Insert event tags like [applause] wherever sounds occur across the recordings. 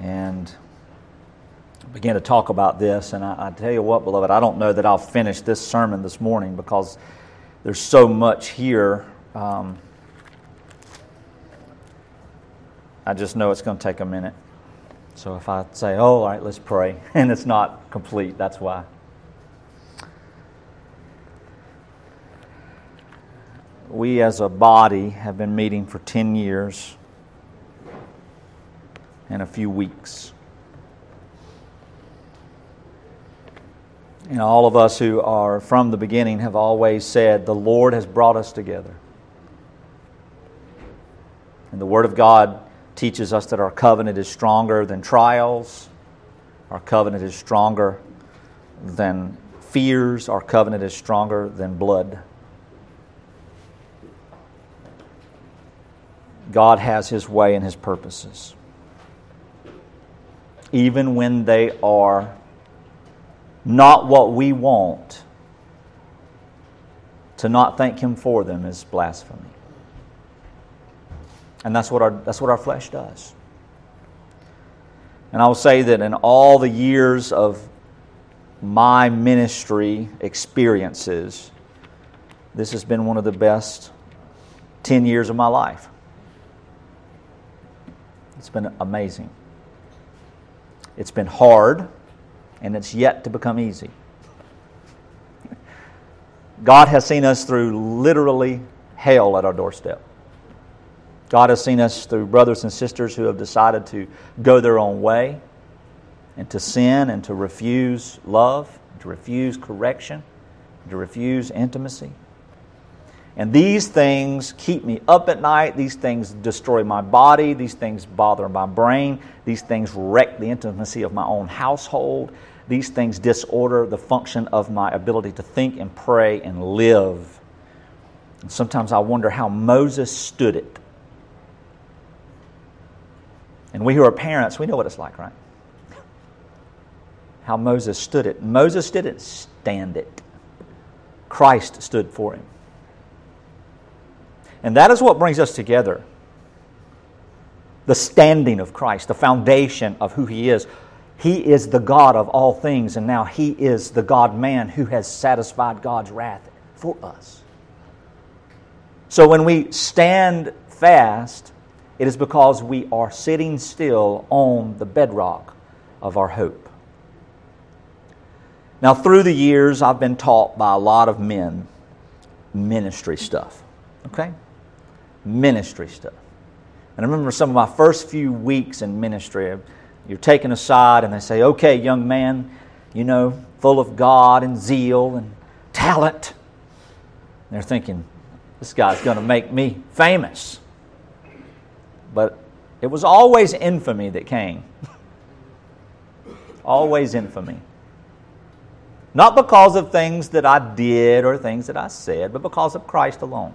and began to talk about this. And I, I, tell you what, beloved, I don't know that I'll finish this sermon this morning because there's so much here. Um, I just know it's going to take a minute. So if I say, oh, all right, let's pray, [laughs] and it's not complete, that's why. We as a body have been meeting for 10 years and a few weeks. And all of us who are from the beginning have always said, The Lord has brought us together. And the Word of God teaches us that our covenant is stronger than trials, our covenant is stronger than fears, our covenant is stronger than blood. God has His way and His purposes. Even when they are not what we want, to not thank Him for them is blasphemy. And that's what our, that's what our flesh does. And I will say that in all the years of my ministry experiences, this has been one of the best 10 years of my life. It's been amazing. It's been hard, and it's yet to become easy. God has seen us through literally hell at our doorstep. God has seen us through brothers and sisters who have decided to go their own way and to sin and to refuse love, to refuse correction, to refuse intimacy. And these things keep me up at night. These things destroy my body. These things bother my brain. These things wreck the intimacy of my own household. These things disorder the function of my ability to think and pray and live. And sometimes I wonder how Moses stood it. And we who are parents, we know what it's like, right? How Moses stood it. Moses didn't stand it, Christ stood for him. And that is what brings us together the standing of Christ, the foundation of who He is. He is the God of all things, and now He is the God man who has satisfied God's wrath for us. So when we stand fast, it is because we are sitting still on the bedrock of our hope. Now, through the years, I've been taught by a lot of men ministry stuff. Okay? Ministry stuff. And I remember some of my first few weeks in ministry, you're taken aside and they say, okay, young man, you know, full of God and zeal and talent. And they're thinking, this guy's going to make me famous. But it was always infamy that came. [laughs] always infamy. Not because of things that I did or things that I said, but because of Christ alone.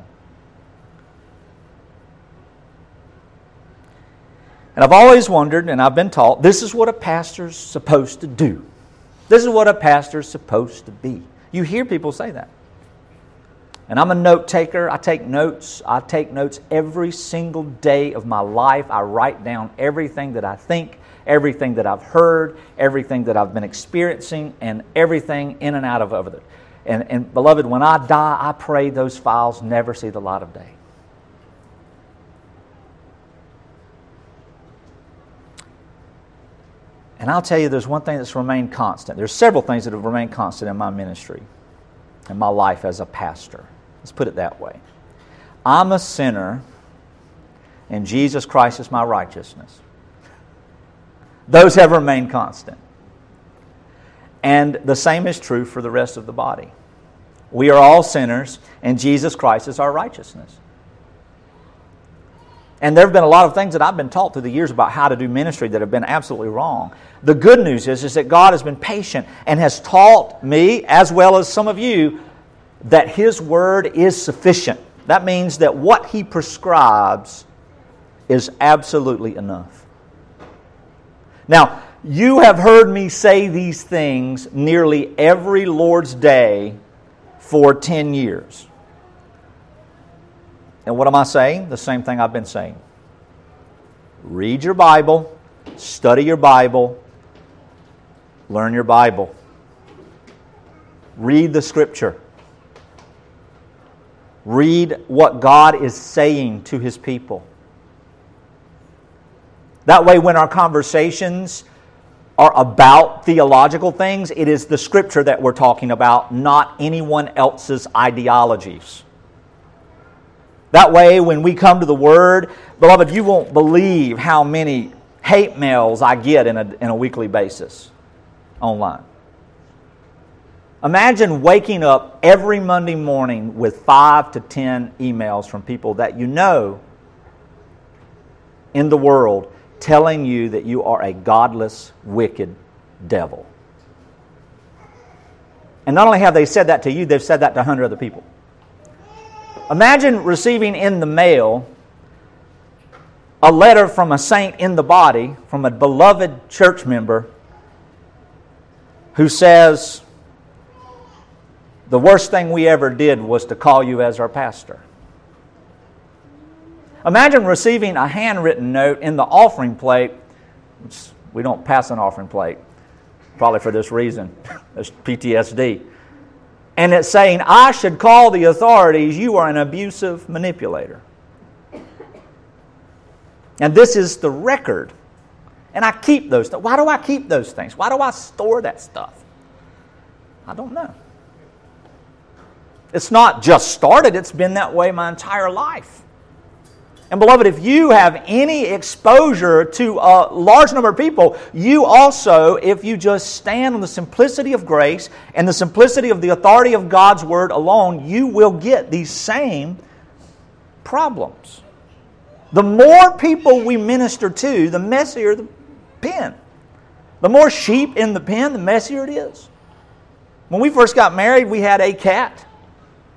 And I've always wondered, and I've been taught, this is what a pastor's supposed to do. This is what a pastor's supposed to be. You hear people say that. And I'm a note taker. I take notes. I take notes every single day of my life. I write down everything that I think, everything that I've heard, everything that I've been experiencing, and everything in and out of other. And, and beloved, when I die, I pray those files never see the light of day. And I'll tell you, there's one thing that's remained constant. There's several things that have remained constant in my ministry, in my life as a pastor. Let's put it that way. I'm a sinner, and Jesus Christ is my righteousness. Those have remained constant. And the same is true for the rest of the body. We are all sinners, and Jesus Christ is our righteousness. And there have been a lot of things that I've been taught through the years about how to do ministry that have been absolutely wrong. The good news is, is that God has been patient and has taught me, as well as some of you, that His Word is sufficient. That means that what He prescribes is absolutely enough. Now, you have heard me say these things nearly every Lord's Day for 10 years. And what am I saying? The same thing I've been saying. Read your Bible, study your Bible, learn your Bible, read the Scripture. Read what God is saying to His people. That way, when our conversations are about theological things, it is the Scripture that we're talking about, not anyone else's ideologies. That way, when we come to the Word, beloved, you won't believe how many hate mails I get in a, in a weekly basis online. Imagine waking up every Monday morning with five to ten emails from people that you know in the world telling you that you are a godless, wicked devil. And not only have they said that to you, they've said that to a 100 other people. Imagine receiving in the mail a letter from a saint in the body, from a beloved church member, who says, the worst thing we ever did was to call you as our pastor. Imagine receiving a handwritten note in the offering plate. We don't pass an offering plate, probably for this reason. [laughs] It's PTSD. And it's saying, I should call the authorities. You are an abusive manipulator. And this is the record. And I keep those. Why do I keep those things? Why do I store that stuff? I don't know. It's not just started, it's been that way my entire life. And beloved, if you have any exposure to a large number of people, you also, if you just stand on the simplicity of grace and the simplicity of the authority of God's Word alone, you will get these same problems. The more people we minister to, the messier the pen. The more sheep in the pen, the messier it is. When we first got married, we had a cat.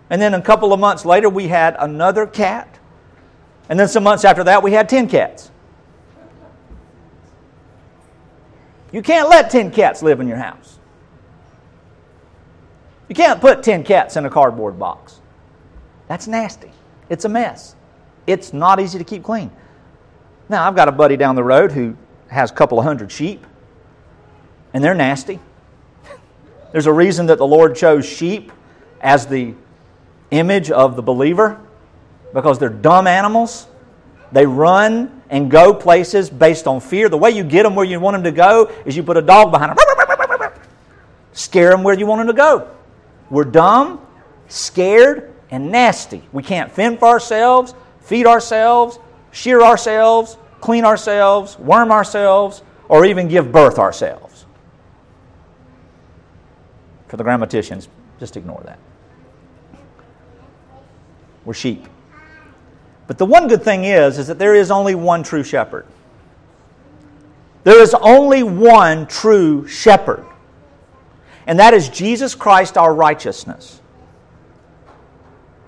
And then a couple of months later, we had another cat. And then some months after that, we had 10 cats. You can't let 10 cats live in your house. You can't put 10 cats in a cardboard box. That's nasty. It's a mess. It's not easy to keep clean. Now, I've got a buddy down the road who has a couple of hundred sheep, and they're nasty. There's a reason that the Lord chose sheep as the image of the believer because they're dumb animals. They run and go places based on fear. The way you get them where you want them to go is you put a dog behind them. Scare them where you want them to go. We're dumb, scared, and nasty. We can't fend for ourselves, feed ourselves, shear ourselves, clean ourselves, worm ourselves, or even give birth ourselves. For the grammaticians, just ignore that. We're sheep. But the one good thing is, is that there is only one true shepherd. There is only one true shepherd. And that is Jesus Christ, our righteousness.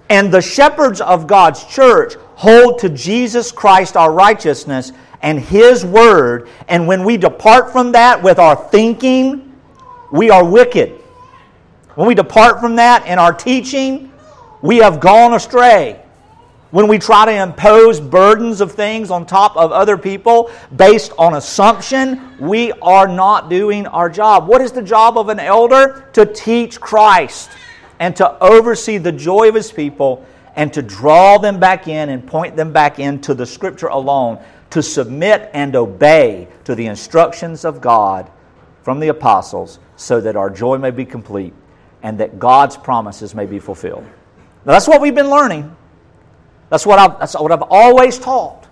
And the shepherds of God's church hold to Jesus Christ, our righteousness, and His Word. And when we depart from that with our thinking, we are wicked. When we depart from that in our teaching, we have gone astray. When we try to impose burdens of things on top of other people based on assumption, we are not doing our job. What is the job of an elder? To teach Christ and to oversee the joy of his people and to draw them back in and point them back into the Scripture alone, to submit and obey to the instructions of God from the apostles so that our joy may be complete and that God's promises may be fulfilled. Now, that's what we've been learning. That's what I've, that's what I've always taught.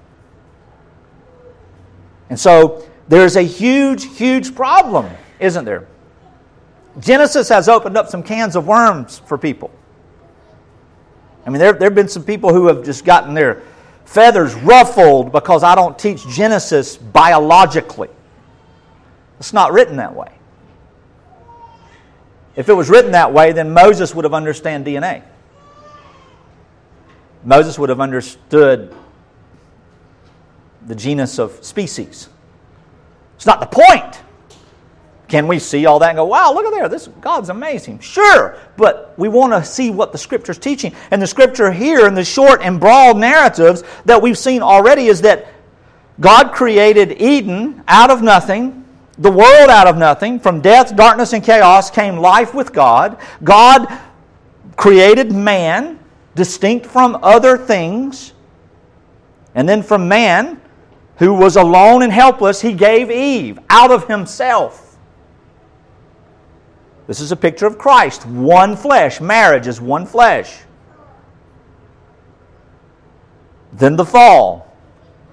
And so there's a huge, huge problem, isn't there? Genesis has opened up some cans of worms for people. I mean, there, there have been some people who have just gotten their feathers ruffled because I don't teach Genesis biologically. It's not written that way. If it was written that way, then Moses would have understood DNA. Moses would have understood the genus of species. It's not the point. Can we see all that and go, wow, look at there, this God's amazing? Sure, but we want to see what the Scripture's teaching. And the Scripture here in the short and broad narratives that we've seen already is that God created Eden out of nothing, the world out of nothing. From death, darkness, and chaos came life with God. God created man distinct from other things. And then from man, who was alone and helpless, he gave Eve out of himself. This is a picture of Christ, one flesh. Marriage is one flesh. Then the fall.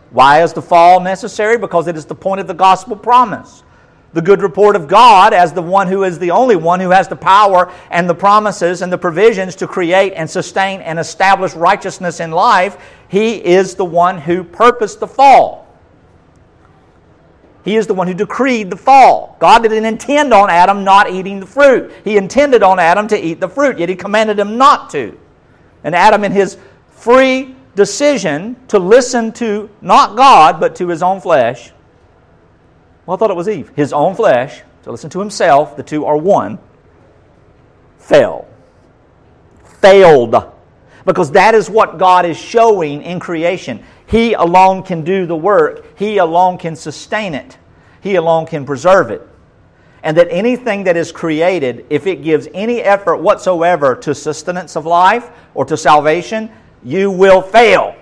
Why is the fall necessary? Because it is the point of the gospel promise. The good report of God as the one who is the only one who has the power and the promises and the provisions to create and sustain and establish righteousness in life. He is the one who purposed the fall. He is the one who decreed the fall. God didn't intend on Adam not eating the fruit. He intended on Adam to eat the fruit, yet he commanded him not to. And Adam, in his free decision to listen to not God, but to his own flesh. Well, I thought it was Eve. His own flesh, to listen to himself, the two are one, fell. Failed. Because that is what God is showing in creation. He alone can do the work, He alone can sustain it, He alone can preserve it. And that anything that is created, if it gives any effort whatsoever to sustenance of life or to salvation, you will fail.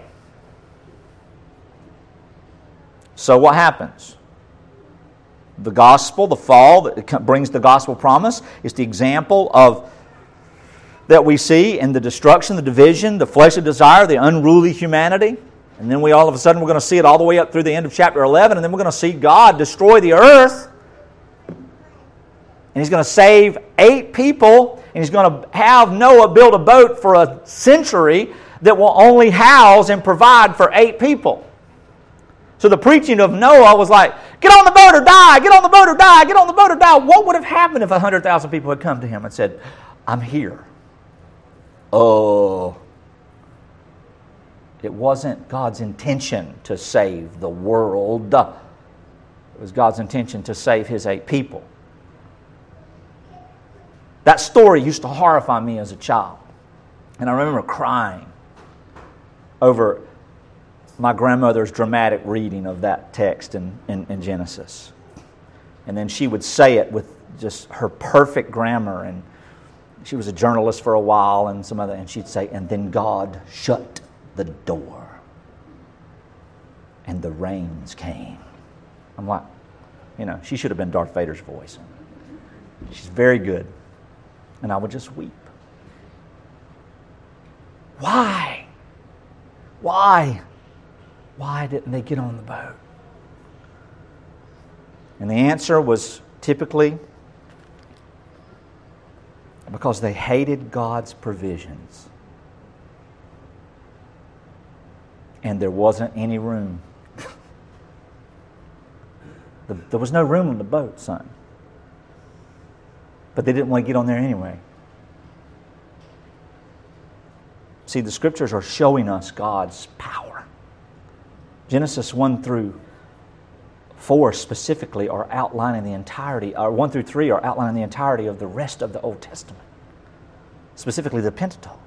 So, what happens? The gospel, the fall that brings the gospel promise, is the example of that we see in the destruction, the division, the fleshly desire, the unruly humanity. And then we all of a sudden we're going to see it all the way up through the end of chapter 11, and then we're going to see God destroy the earth. And he's going to save eight people, and he's going to have Noah build a boat for a century that will only house and provide for eight people. So the preaching of Noah was like, get on the boat or die, get on the boat or die, get on the boat or die. What would have happened if 100,000 people had come to him and said, I'm here? Oh. It wasn't God's intention to save the world, it was God's intention to save his eight people. That story used to horrify me as a child. And I remember crying over my grandmother's dramatic reading of that text in, in, in, Genesis. And then she would say it with just her perfect grammar. And she was a journalist for a while and some other, and she'd say, and then God shut the door. And the rains came. I'm like, you know, she should have been Darth Vader's voice. She's very good. And I would just weep. Why? Why? Why didn't they get on the boat? And the answer was typically because they hated God's provisions. And there wasn't any room. [laughs] there was no room on the boat, son. But they didn't want to get on there anyway. See, the scriptures are showing us God's power. Genesis 1 through 4 specifically are outlining the entirety, or 1 through 3 are outlining the entirety of the rest of the Old Testament, specifically the Pentateuch.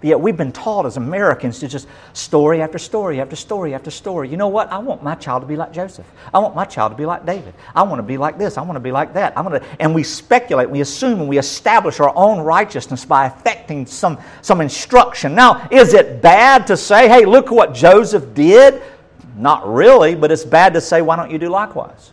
But yet we've been taught as Americans to just story after story after story after story. You know what? I want my child to be like Joseph. I want my child to be like David. I want to be like this. I want to be like that. I want to, and we speculate, we assume, and we establish our own righteousness by affecting some, some instruction. Now, is it bad to say, hey, look what Joseph did? Not really, but it's bad to say, why don't you do likewise?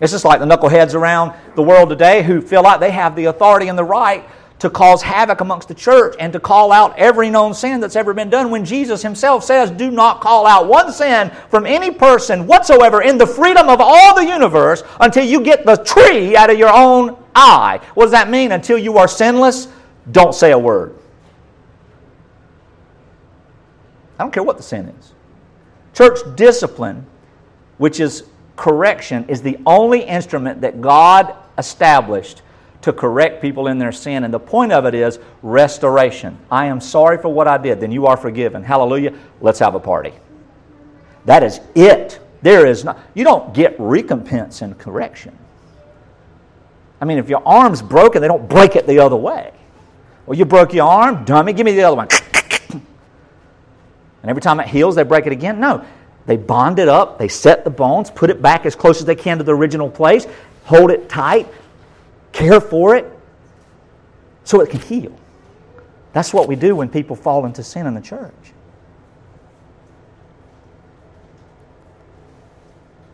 It's just like the knuckleheads around the world today who feel like they have the authority and the right to cause havoc amongst the church and to call out every known sin that's ever been done when Jesus himself says, Do not call out one sin from any person whatsoever in the freedom of all the universe until you get the tree out of your own eye. What does that mean? Until you are sinless, don't say a word. I don't care what the sin is. Church discipline, which is correction is the only instrument that God established to correct people in their sin. And the point of it is restoration. I am sorry for what I did, then you are forgiven. Hallelujah. Let's have a party. That is it. There is not, you don't get recompense in correction. I mean, if your arm's broken, they don't break it the other way. Well, you broke your arm, dummy, give me the other one. And every time it heals, they break it again? No. They bond it up, they set the bones, put it back as close as they can to the original place, hold it tight, care for it, so it can heal. That's what we do when people fall into sin in the church.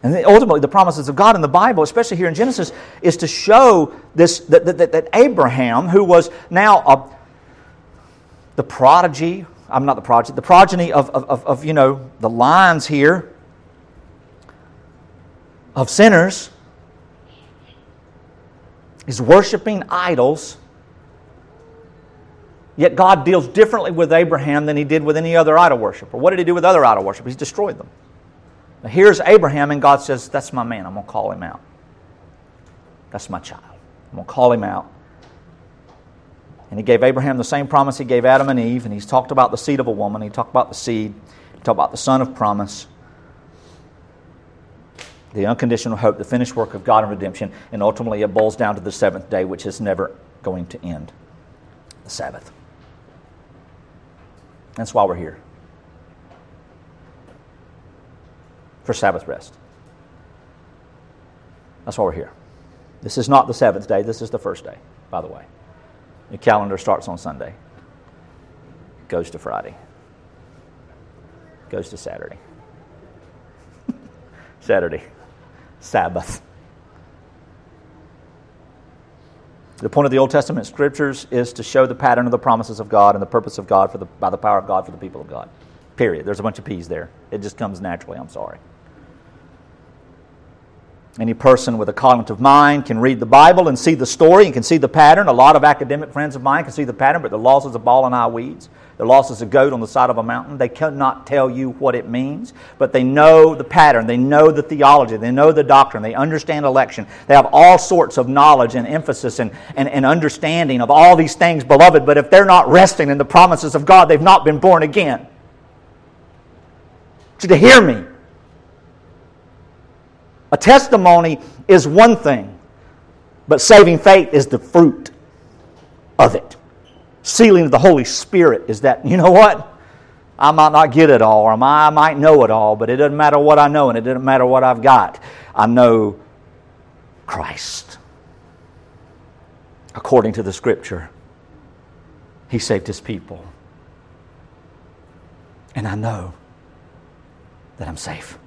And ultimately, the promises of God in the Bible, especially here in Genesis, is to show this that, that, that Abraham, who was now a, the prodigy, I'm not the prodigy, the progeny of, of, of, you know, the lines here of sinners, is worshiping idols. Yet God deals differently with Abraham than he did with any other idol worshiper. What did he do with other idol worshippers? He destroyed them. Now here's Abraham, and God says, That's my man. I'm going to call him out. That's my child. I'm going to call him out. And he gave Abraham the same promise he gave Adam and Eve, and he's talked about the seed of a woman. He talked about the seed. He talked about the son of promise, the unconditional hope, the finished work of God and redemption, and ultimately it boils down to the seventh day, which is never going to end the Sabbath. That's why we're here. for Sabbath rest. That's why we're here. This is not the seventh day, this is the first day, by the way. Your calendar starts on Sunday, goes to Friday, goes to Saturday. [laughs] Saturday, Sabbath. The point of the Old Testament scriptures is to show the pattern of the promises of God and the purpose of God for the, by the power of God for the people of God. Period. There's a bunch of P's there. It just comes naturally. I'm sorry. Any person with a cognitive mind can read the Bible and see the story and can see the pattern. A lot of academic friends of mine can see the pattern, but the loss is a ball in eye weeds. The loss is a goat on the side of a mountain. They cannot tell you what it means, but they know the pattern. They know the theology. They know the doctrine. They understand election. They have all sorts of knowledge and emphasis and, and, and understanding of all these things, beloved. But if they're not resting in the promises of God, they've not been born again. To hear me. A testimony is one thing, but saving faith is the fruit of it. Sealing of the Holy Spirit is that, you know what? I might not get it all, or I might know it all, but it doesn't matter what I know and it doesn't matter what I've got. I know Christ. According to the Scripture, He saved His people. And I know that I'm safe.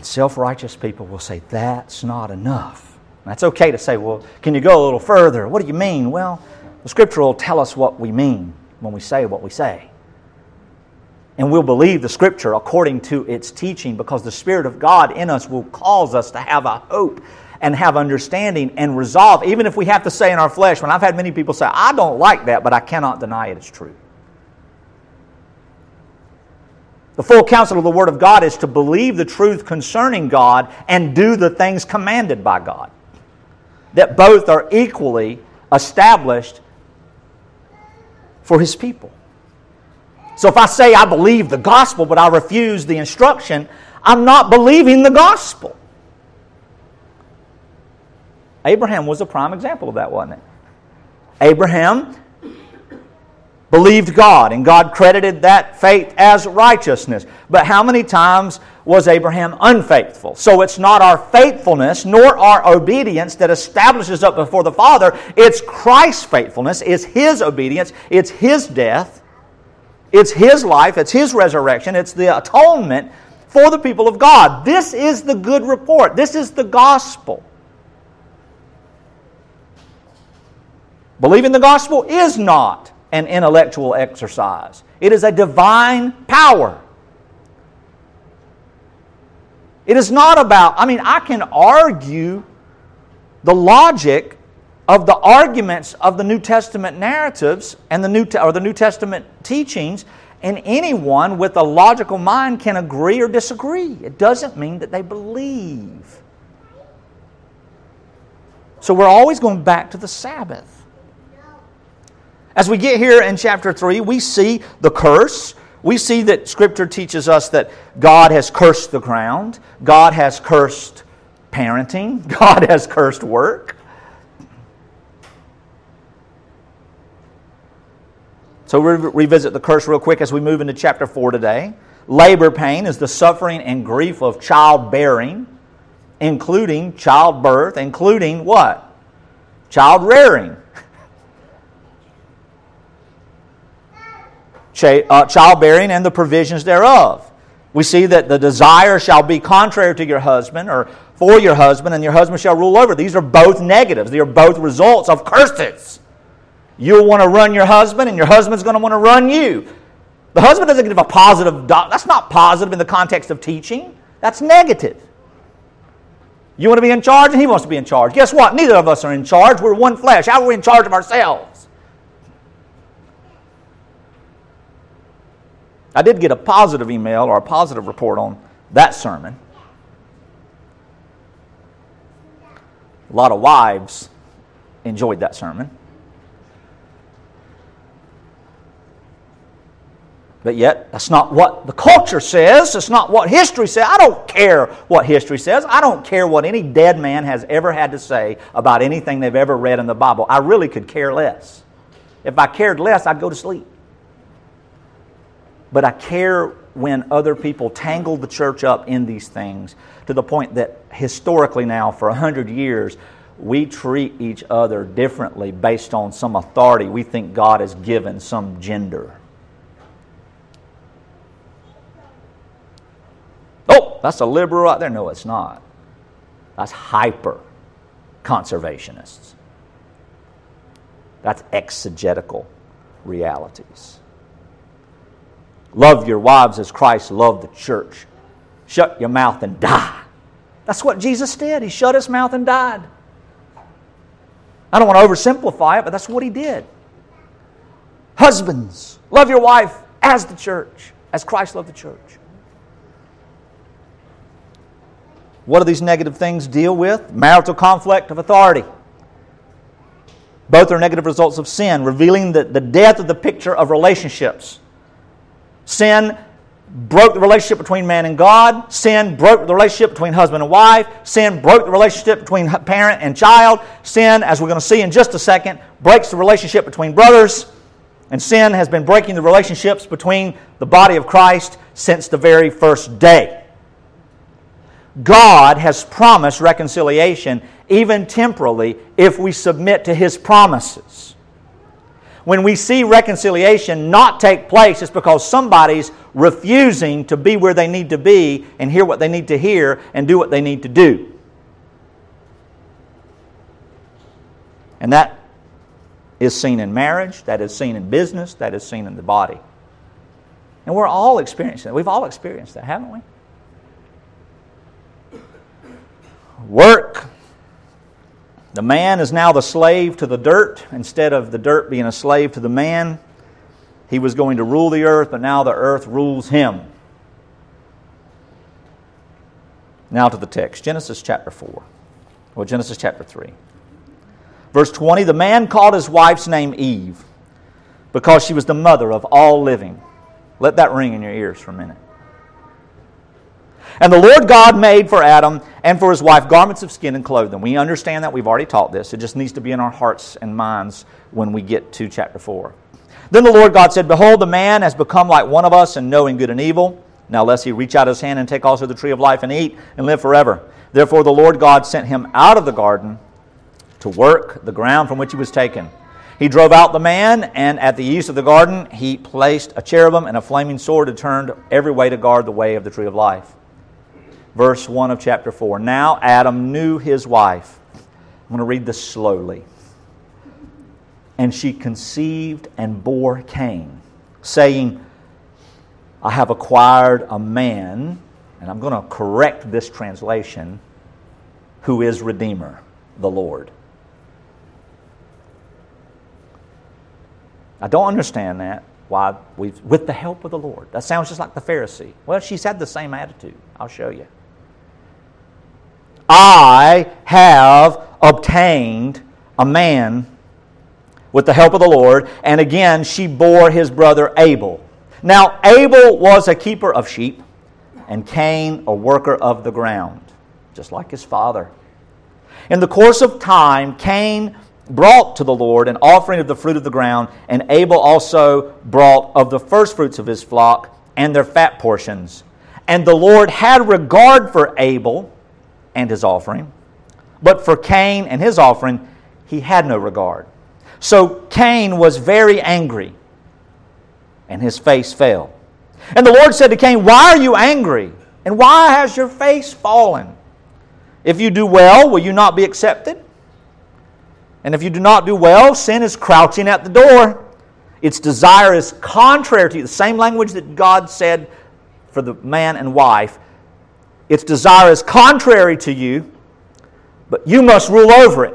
And self righteous people will say, that's not enough. That's okay to say, well, can you go a little further? What do you mean? Well, the scripture will tell us what we mean when we say what we say. And we'll believe the scripture according to its teaching because the Spirit of God in us will cause us to have a hope and have understanding and resolve, even if we have to say in our flesh, when I've had many people say, I don't like that, but I cannot deny it, it's true. The full counsel of the Word of God is to believe the truth concerning God and do the things commanded by God. That both are equally established for His people. So if I say I believe the gospel but I refuse the instruction, I'm not believing the gospel. Abraham was a prime example of that, wasn't it? Abraham believed God, and God credited that faith as righteousness. But how many times was Abraham unfaithful? So it's not our faithfulness nor our obedience that establishes us before the Father. It's Christ's faithfulness, it's His obedience, it's His death, it's His life, it's His resurrection, it's the atonement for the people of God. This is the good report, this is the gospel. Believing the gospel is not an intellectual exercise, it is a divine power. It is not about, I mean, I can argue the logic of the arguments of the New Testament narratives and the New or the New Testament teachings, and anyone with a logical mind can agree or disagree. It doesn't mean that they believe. So we're always going back to the Sabbath. As we get here in chapter 3, we see the curse. We see that Scripture teaches us that God has cursed the ground, God has cursed parenting, [laughs] God has cursed work. So we'll revisit the curse real quick as we move into chapter 4 today. Labor pain is the suffering and grief of childbearing, including childbirth, including what? Child rearing. Uh, childbearing and the provisions thereof. We see that the desire shall be contrary to your husband or for your husband, and your husband shall rule over. These are both negatives. They are both results of curses. You'll want to run your husband, and your husband's going to want to run you. The husband doesn't give a positive, that's not positive in the context of teaching. That's negative. You want to be in charge, and he wants to be in charge. Guess what? Neither of us are in charge. We're one flesh. How are we in charge of ourselves? I did get a positive email or a positive report on that sermon. A lot of wives enjoyed that sermon. But yet, that's not what the culture says. It's not what history says. I don't care what history says. I don't care what any dead man has ever had to say about anything they've ever read in the Bible. I really could care less. If I cared less, I'd go to sleep. But I care when other people tangle the church up in these things to the point that historically now, for 100 years, we treat each other differently based on some authority we think God has given some gender. Oh, that's a liberal right there. No, it's not. That's hyper conservationists. That's exegetical realities. Love your wives as Christ loved the church. Shut your mouth and die. That's what Jesus did. He shut his mouth and died. I don't want to oversimplify it, but that's what he did. Husbands, love your wife as the church, as Christ loved the church. What do these negative things deal with? Marital conflict of authority. Both are negative results of sin, revealing the, the death of the picture of relationships. Sin broke the relationship between man and God. Sin broke the relationship between husband and wife. Sin broke the relationship between parent and child. Sin, as we're going to see in just a second, breaks the relationship between brothers. And sin has been breaking the relationships between the body of Christ since the very first day. God has promised reconciliation, even temporally, if we submit to His promises. When we see reconciliation not take place, it's because somebody's refusing to be where they need to be and hear what they need to hear and do what they need to do. And that is seen in marriage, that is seen in business, that is seen in the body. And we're all experiencing that. We've all experienced that, haven't we? Work. The man is now the slave to the dirt instead of the dirt being a slave to the man. He was going to rule the earth, but now the earth rules him. Now to the text Genesis chapter 4, or Genesis chapter 3. Verse 20 The man called his wife's name Eve because she was the mother of all living. Let that ring in your ears for a minute. And the Lord God made for Adam and for his wife garments of skin and clothed them. We understand that. We've already taught this. It just needs to be in our hearts and minds when we get to chapter 4. Then the Lord God said, Behold, the man has become like one of us in knowing good and evil. Now, lest he reach out his hand and take also the tree of life and eat and live forever. Therefore, the Lord God sent him out of the garden to work the ground from which he was taken. He drove out the man, and at the east of the garden, he placed a cherubim and a flaming sword to turn every way to guard the way of the tree of life verse 1 of chapter 4. Now Adam knew his wife. I'm going to read this slowly. And she conceived and bore Cain, saying, I have acquired a man, and I'm going to correct this translation, who is Redeemer, the Lord. I don't understand that. Why we've with the help of the Lord. That sounds just like the Pharisee. Well, she's had the same attitude. I'll show you. I have obtained a man with the help of the Lord. And again, she bore his brother Abel. Now, Abel was a keeper of sheep, and Cain a worker of the ground, just like his father. In the course of time, Cain brought to the Lord an offering of the fruit of the ground, and Abel also brought of the firstfruits of his flock and their fat portions. And the Lord had regard for Abel and his offering, but for Cain and his offering he had no regard. So Cain was very angry, and his face fell. And the Lord said to Cain, Why are you angry? And why has your face fallen? If you do well, will you not be accepted? And if you do not do well, sin is crouching at the door. Its desire is contrary to you. The same language that God said for the man and wife. Its desire is contrary to you, but you must rule over it.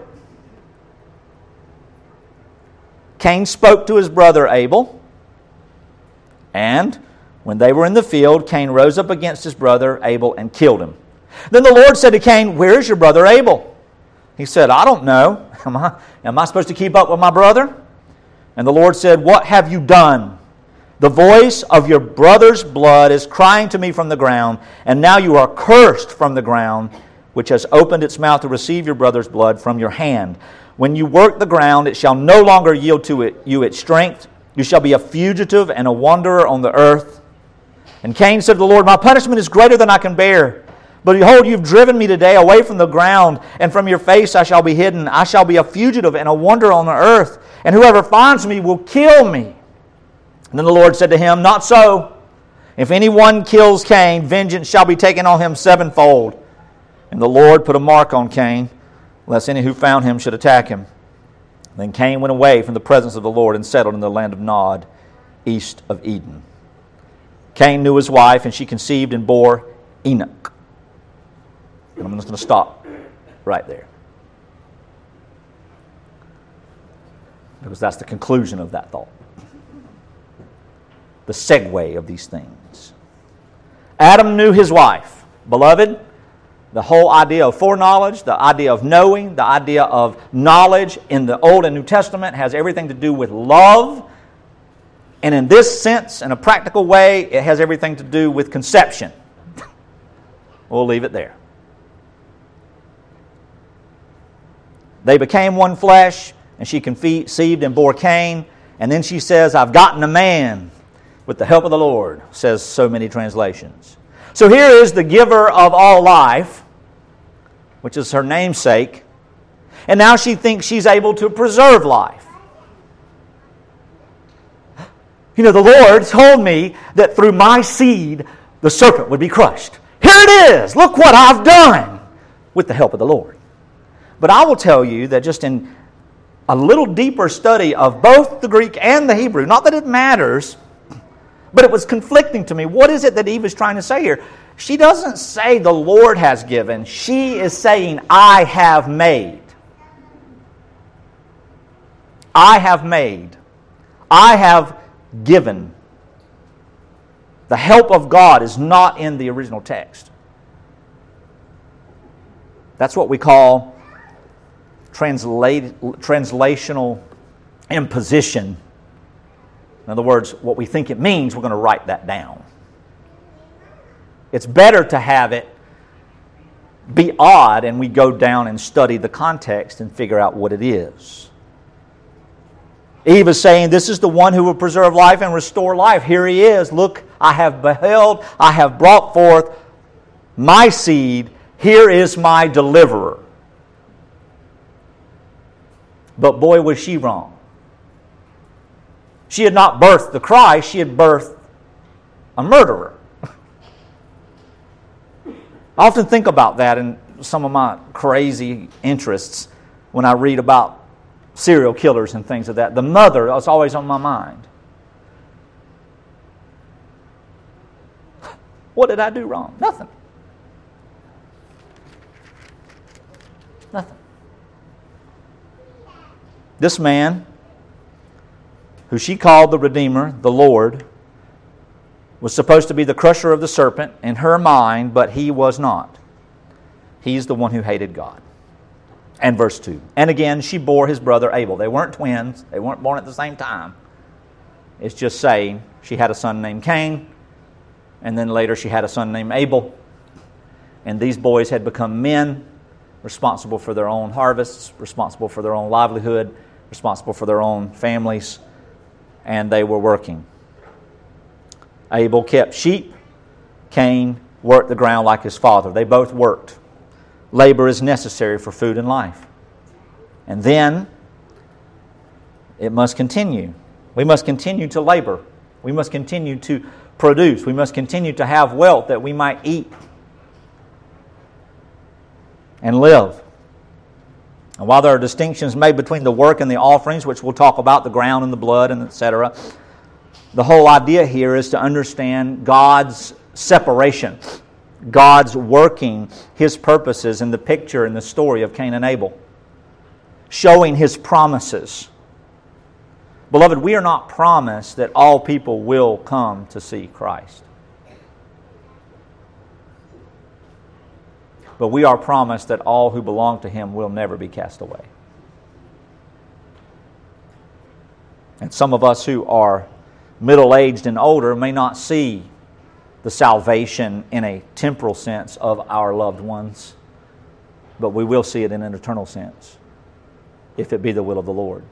Cain spoke to his brother Abel, and when they were in the field, Cain rose up against his brother Abel and killed him. Then the Lord said to Cain, Where is your brother Abel? He said, I don't know. Am I, am I supposed to keep up with my brother? And the Lord said, What have you done? The voice of your brother's blood is crying to me from the ground, and now you are cursed from the ground, which has opened its mouth to receive your brother's blood from your hand. When you work the ground, it shall no longer yield to it, you its strength. You shall be a fugitive and a wanderer on the earth. And Cain said to the Lord, My punishment is greater than I can bear. But behold, you've driven me today away from the ground, and from your face I shall be hidden. I shall be a fugitive and a wanderer on the earth, and whoever finds me will kill me. And then the Lord said to him, Not so. If anyone kills Cain, vengeance shall be taken on him sevenfold. And the Lord put a mark on Cain, lest any who found him should attack him. Then Cain went away from the presence of the Lord and settled in the land of Nod, east of Eden. Cain knew his wife, and she conceived and bore Enoch. And I'm just going to stop right there. Because that's the conclusion of that thought. The segue of these things. Adam knew his wife. Beloved, the whole idea of foreknowledge, the idea of knowing, the idea of knowledge in the Old and New Testament has everything to do with love. And in this sense, in a practical way, it has everything to do with conception. [laughs] we'll leave it there. They became one flesh, and she conceived and bore Cain. And then she says, I've gotten a man with the help of the Lord, says so many translations. So here is the giver of all life, which is her namesake. And now she thinks she's able to preserve life. You know, the Lord told me that through my seed the serpent would be crushed. Here it is. Look what I've done with the help of the Lord. But I will tell you that just in a little deeper study of both the Greek and the Hebrew, not that it matters, but it was conflicting to me. What is it that Eve is trying to say here? She doesn't say the Lord has given, she is saying, I have made. I have made. I have given. The help of God is not in the original text. That's what we call translate, translational imposition. In other words, what we think it means, we're going to write that down. It's better to have it be odd and we go down and study the context and figure out what it is. Eve is saying, This is the one who will preserve life and restore life. Here he is. Look, I have beheld, I have brought forth my seed. Here is my deliverer. But boy, was she wrong. She had not birthed the Christ, she had birthed a murderer. I often think about that in some of my crazy interests when I read about serial killers and things of that. The mother is always on my mind. What did I do wrong? Nothing. Nothing. This man, who she called the Redeemer, the Lord, was supposed to be the crusher of the serpent in her mind, but he was not. He's the one who hated God. And verse 2. And again, she bore his brother Abel. They weren't twins, they weren't born at the same time. It's just saying she had a son named Cain, and then later she had a son named Abel. And these boys had become men responsible for their own harvests, responsible for their own livelihood, responsible for their own families, and they were working. Abel kept sheep, Cain worked the ground like his father. They both worked. Labor is necessary for food and life. And then it must continue. We must continue to labor. We must continue to produce. We must continue to have wealth that we might eat and live. And while there are distinctions made between the work and the offerings, which we'll talk about, the ground and the blood, and etc., the whole idea here is to understand God's separation, God's working His purposes in the picture and the story of Cain and Abel, showing His promises. Beloved, we are not promised that all people will come to see Christ. But we are promised that all who belong to Him will never be cast away. And some of us who are middle aged and older may not see the salvation in a temporal sense of our loved ones, but we will see it in an eternal sense, if it be the will of the Lord.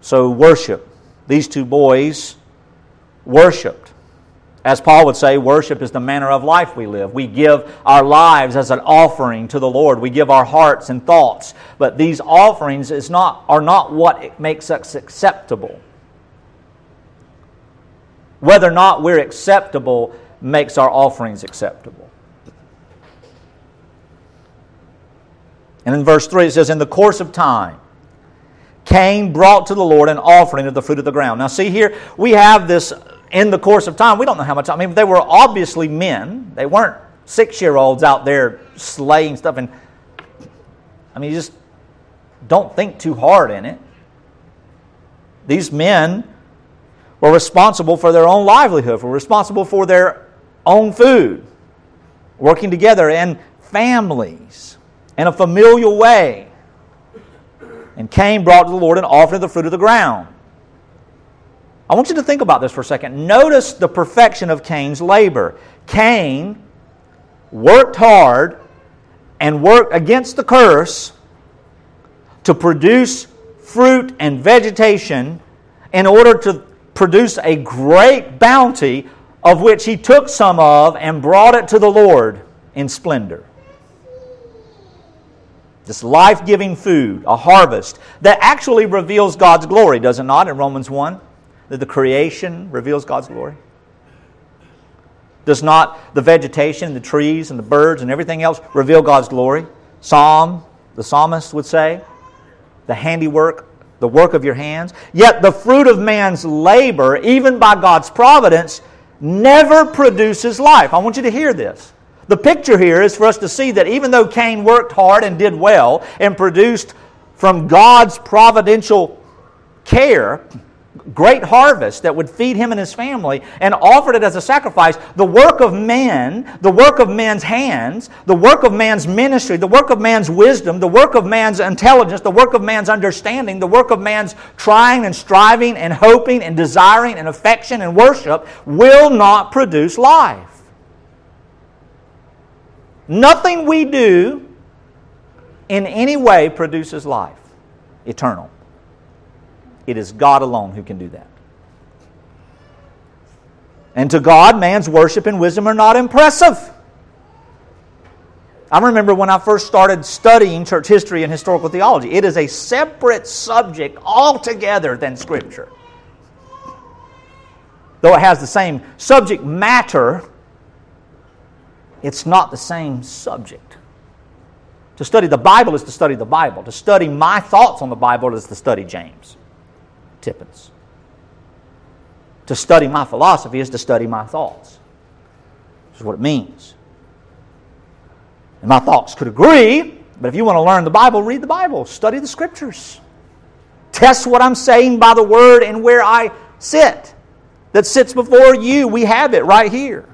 So, worship. These two boys worshiped. As Paul would say, worship is the manner of life we live. We give our lives as an offering to the Lord. We give our hearts and thoughts. But these offerings is not, are not what makes us acceptable. Whether or not we're acceptable makes our offerings acceptable. And in verse 3 it says, In the course of time, Cain brought to the Lord an offering of the fruit of the ground. Now, see here, we have this in the course of time, we don't know how much. I mean, they were obviously men. They weren't six year olds out there slaying stuff. And I mean, you just don't think too hard in it. These men were responsible for their own livelihood, were responsible for their own food, working together in families in a familial way. And Cain brought to the Lord an offering of the fruit of the ground. I want you to think about this for a second. Notice the perfection of Cain's labor. Cain worked hard and worked against the curse to produce fruit and vegetation in order to produce a great bounty of which he took some of and brought it to the Lord in splendor. This life giving food, a harvest that actually reveals God's glory, does it not, in Romans 1? That the creation reveals God's glory? Does not the vegetation, the trees, and the birds and everything else reveal God's glory? Psalm, the psalmist would say, the handiwork, the work of your hands. Yet the fruit of man's labor, even by God's providence, never produces life. I want you to hear this. The picture here is for us to see that even though Cain worked hard and did well and produced from God's providential care, great harvest that would feed him and his family and offered it as a sacrifice, the work of man, the work of man's hands, the work of man's ministry, the work of man's wisdom, the work of man's intelligence, the work of man's understanding, the work of man's trying and striving and hoping and desiring and affection and worship will not produce life. Nothing we do in any way produces life eternal. It is God alone who can do that. And to God, man's worship and wisdom are not impressive. I remember when I first started studying church history and historical theology, it is a separate subject altogether than Scripture. Though it has the same subject matter, it's not the same subject. To study the Bible is to study the Bible. To study my thoughts on the Bible is to study James. Tippins. To study my philosophy is to study my thoughts. This is what it means. And my thoughts could agree, but if you want to learn the Bible, read the Bible, study the Scriptures. Test what I'm saying by the Word and where I sit. That sits before you. We have it right here.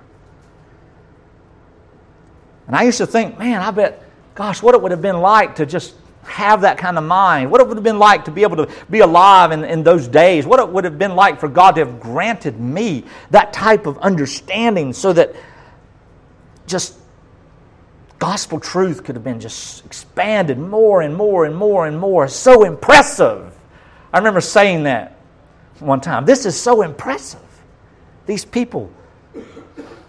And I used to think, man, I bet, gosh, what it would have been like to just have that kind of mind? What it would have been like to be able to be alive in, in those days? What it would have been like for God to have granted me that type of understanding so that just gospel truth could have been just expanded more and more and more and more. So impressive. I remember saying that one time. This is so impressive. These people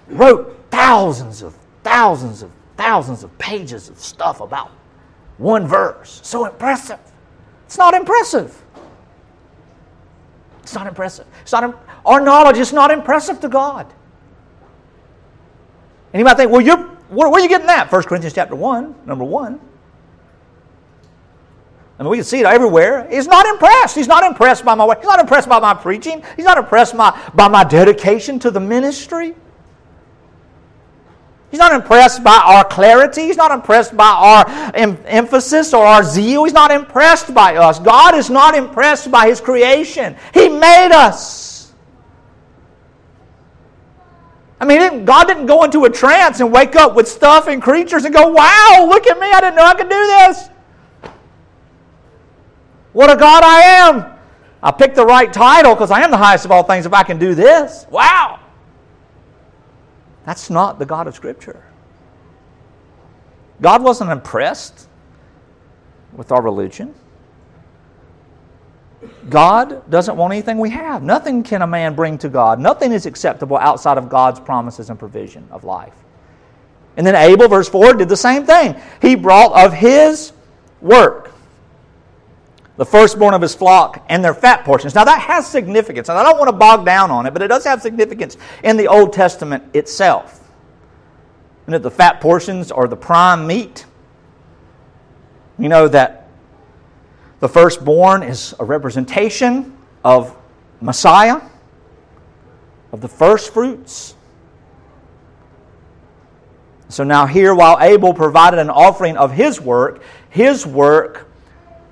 wrote thousands of thousands of thousands of pages of stuff about one verse. So impressive. It's not impressive. It's not impressive. It's not, our knowledge is not impressive to God. And you might think, well, you're, where, where are you getting that? 1 Corinthians chapter 1, number 1. I mean, we can see it everywhere. He's not impressed. He's not impressed by my way. He's not impressed by my preaching. He's not impressed by, by my dedication to the ministry. He's not impressed by our clarity. He's not impressed by our em- emphasis or our zeal. He's not impressed by us. God is not impressed by His creation. He made us. I mean, God didn't go into a trance and wake up with stuff and creatures and go, wow, look at me. I didn't know I could do this. What a God I am. I picked the right title because I am the highest of all things if I can do this. Wow. That's not the God of Scripture. God wasn't impressed with our religion. God doesn't want anything we have. Nothing can a man bring to God. Nothing is acceptable outside of God's promises and provision of life. And then Abel, verse 4, did the same thing. He brought of his work the firstborn of his flock and their fat portions. Now that has significance, and I don't want to bog down on it, but it does have significance in the Old Testament itself. And that the fat portions are the prime meat. You know that the firstborn is a representation of Messiah, of the first fruits. So now, here, while Abel provided an offering of his work, his work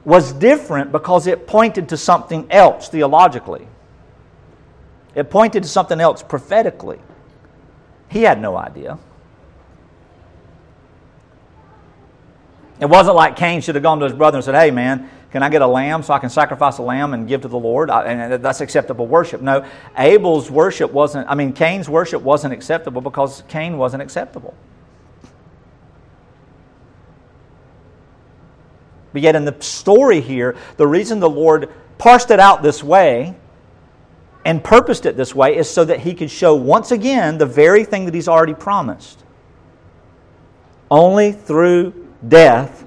was different because it pointed to something else theologically. It pointed to something else prophetically. He had no idea. It wasn't like Cain should have gone to his brother and said, Hey, man, can I get a lamb so I can sacrifice a lamb and give to the Lord? And that's acceptable worship. No, Abel's worship wasn't, I mean, Cain's worship wasn't acceptable because Cain wasn't acceptable. But yet, in the story here, the reason the Lord parsed it out this way and purposed it this way is so that He could show once again the very thing that He's already promised. Only through death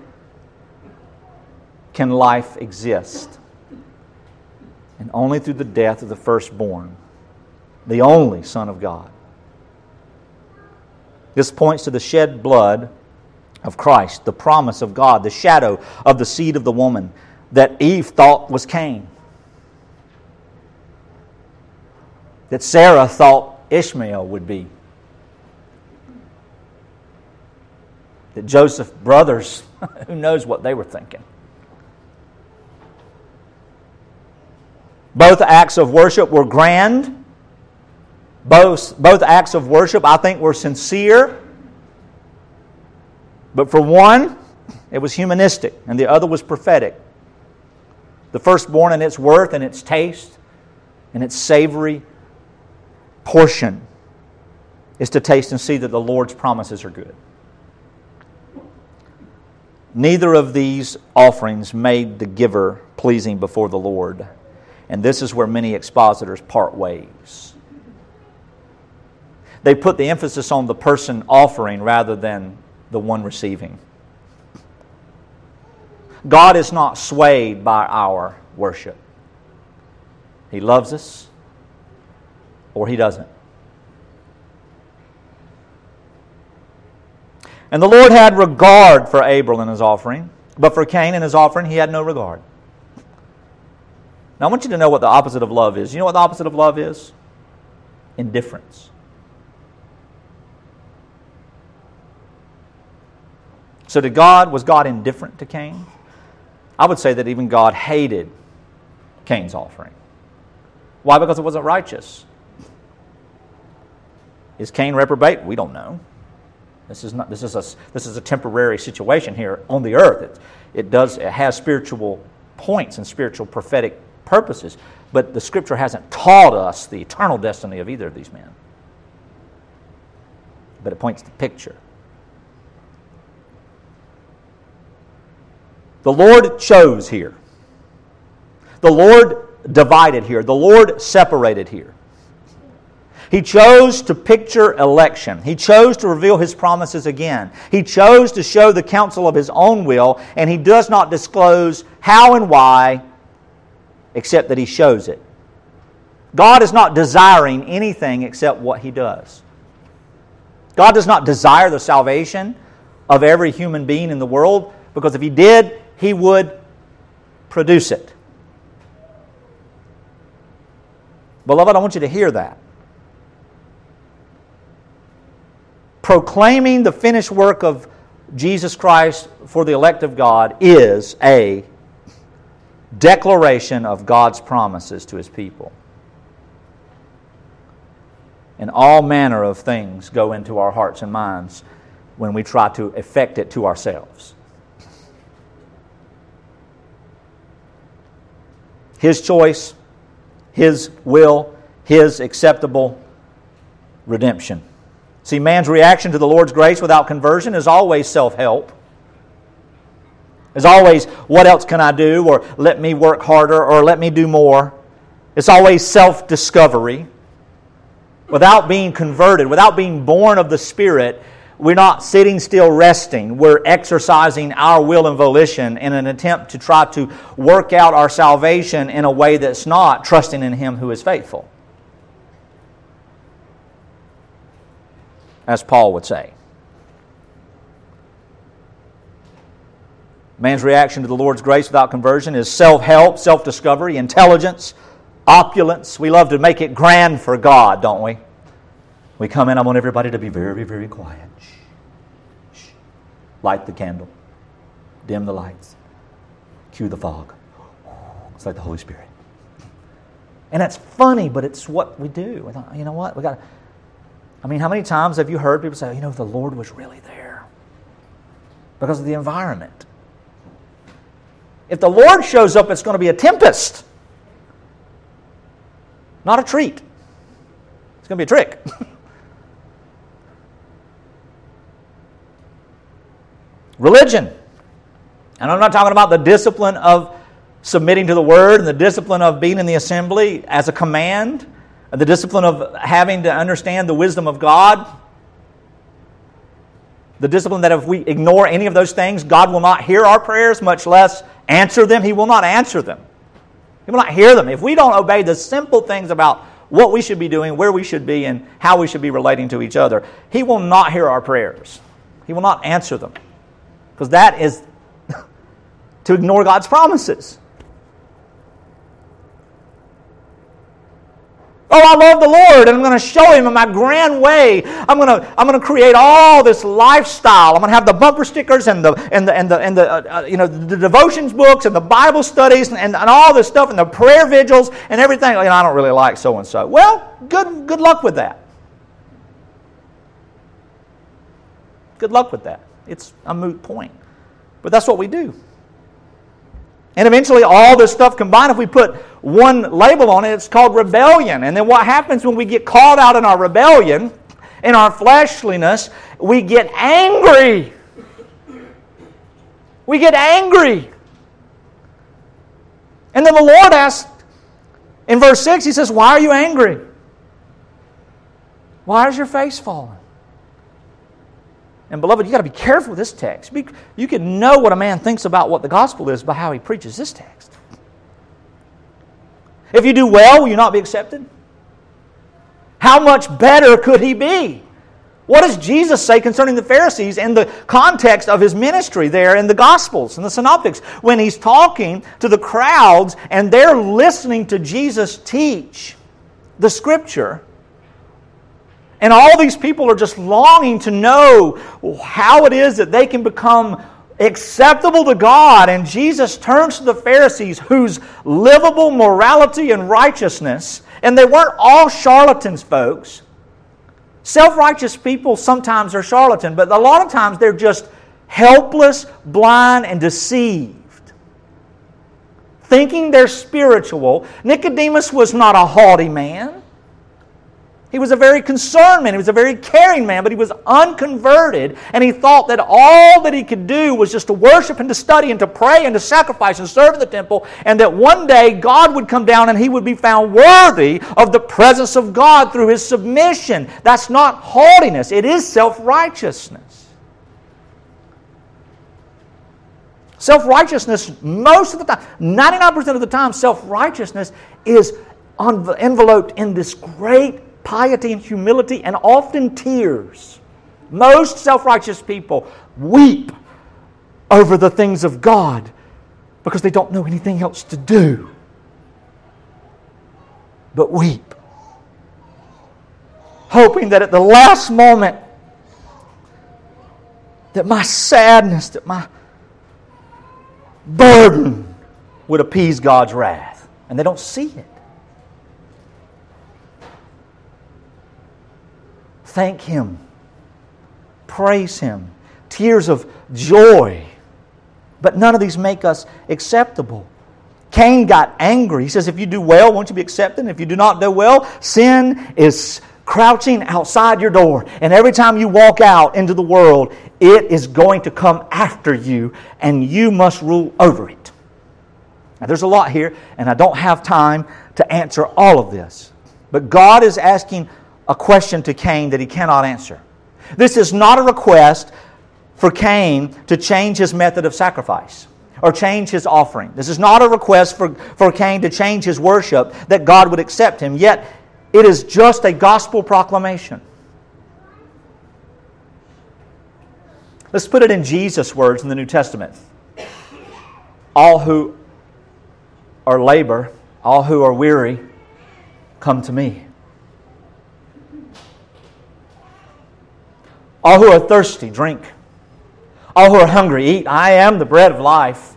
can life exist. And only through the death of the firstborn, the only Son of God. This points to the shed blood of Christ, the promise of God, the shadow of the seed of the woman that Eve thought was Cain, that Sarah thought Ishmael would be, that Joseph's brothers, [laughs] who knows what they were thinking. Both acts of worship were grand. Both, both acts of worship, I think, were sincere. But for one, it was humanistic, and the other was prophetic. The firstborn in its worth and its taste and its savory portion is to taste and see that the Lord's promises are good. Neither of these offerings made the giver pleasing before the Lord. And this is where many expositors part ways. They put the emphasis on the person offering rather than the one receiving. God is not swayed by our worship. He loves us or He doesn't. And the Lord had regard for Abel and his offering, but for Cain and his offering, He had no regard. Now, I want you to know what the opposite of love is. You know what the opposite of love is? Indifference. So to God, was God indifferent to Cain? I would say that even God hated Cain's offering. Why? Because it wasn't righteous. Is Cain reprobate? We don't know. This is, not, this is, a, this is a temporary situation here on the earth. It, it, does, it has spiritual points and spiritual prophetic purposes, but the scripture hasn't taught us the eternal destiny of either of these men. But it points the picture. The Lord chose here. The Lord divided here. The Lord separated here. He chose to picture election. He chose to reveal his promises again. He chose to show the counsel of his own will, and he does not disclose how and why, except that he shows it. God is not desiring anything except what he does. God does not desire the salvation of every human being in the world, because if he did, he would produce it. Beloved, I want you to hear that. Proclaiming the finished work of Jesus Christ for the elect of God is a declaration of God's promises to his people. And all manner of things go into our hearts and minds when we try to effect it to ourselves. His choice, His will, His acceptable redemption. See, man's reaction to the Lord's grace without conversion is always self help. Is always, what else can I do? Or let me work harder, or let me do more. It's always self discovery. Without being converted, without being born of the Spirit, we're not sitting still resting. We're exercising our will and volition in an attempt to try to work out our salvation in a way that's not trusting in Him who is faithful. As Paul would say. Man's reaction to the Lord's grace without conversion is self help, self discovery, intelligence, opulence. We love to make it grand for God, don't we? We come in, I want everybody to be very, very quiet. Shh. Shh. Light the candle. Dim the lights. Cue the fog. It's like the Holy Spirit. And that's funny, but it's what we do. Thought, you know what? We got I mean, how many times have you heard people say, you know, the Lord was really there? Because of the environment. If the Lord shows up, it's going to be a tempest, not a treat. It's going to be a trick. [laughs] Religion. And I'm not talking about the discipline of submitting to the word and the discipline of being in the assembly as a command, and the discipline of having to understand the wisdom of God. The discipline that if we ignore any of those things, God will not hear our prayers, much less answer them. He will not answer them. He will not hear them. If we don't obey the simple things about what we should be doing, where we should be, and how we should be relating to each other, He will not hear our prayers. He will not answer them. Because that is [laughs] to ignore God's promises. Oh, I love the Lord, and I'm going to show Him in my grand way. I'm going to, I'm going to create all this lifestyle. I'm going to have the bumper stickers and the, and the, and the, and the uh, uh, you know, the devotions books and the Bible studies and, and, and all this stuff and the prayer vigils and everything. Know, I don't really like so and so. Well, good, good luck with that. Good luck with that. It's a moot point. But that's what we do. And eventually, all this stuff combined, if we put one label on it, it's called rebellion. And then what happens when we get caught out in our rebellion, in our fleshliness, we get angry. We get angry. And then the Lord asks in verse 6, He says, Why are you angry? Why is your face fallen? And beloved, you got to be careful with this text. You can know what a man thinks about what the gospel is by how he preaches this text. If you do well, will you not be accepted? How much better could he be? What does Jesus say concerning the Pharisees in the context of his ministry there in the Gospels and the Synoptics? When he's talking to the crowds and they're listening to Jesus teach the Scripture, and all these people are just longing to know how it is that they can become acceptable to God. And Jesus turns to the Pharisees, whose livable morality and righteousness, and they weren't all charlatans, folks. Self righteous people sometimes are charlatan, but a lot of times they're just helpless, blind, and deceived. Thinking they're spiritual. Nicodemus was not a haughty man. He was a very concerned man. He was a very caring man, but he was unconverted. And he thought that all that he could do was just to worship and to study and to pray and to sacrifice and serve in the temple. And that one day God would come down and he would be found worthy of the presence of God through his submission. That's not haughtiness, it is self righteousness. Self righteousness, most of the time, 99% of the time, self righteousness is enveloped in this great piety and humility and often tears. Most self righteous people weep over the things of God because they don't know anything else to do but weep. Hoping that at the last moment, that my sadness, that my burden would appease God's wrath. And they don't see it. Thank Him, praise Him, tears of joy. But none of these make us acceptable. Cain got angry. He says, If you do well, won't you be accepted? And if you do not do well, sin is crouching outside your door. And every time you walk out into the world, it is going to come after you, and you must rule over it. Now, there's a lot here, and I don't have time to answer all of this. But God is asking a question to Cain that he cannot answer. This is not a request for Cain to change his method of sacrifice or change his offering. This is not a request for, for Cain to change his worship that God would accept him. Yet, it is just a gospel proclamation. Let's put it in Jesus' words in the New Testament. All who are labor, all who are weary, come to me. All who are thirsty, drink. All who are hungry, eat. I am the bread of life.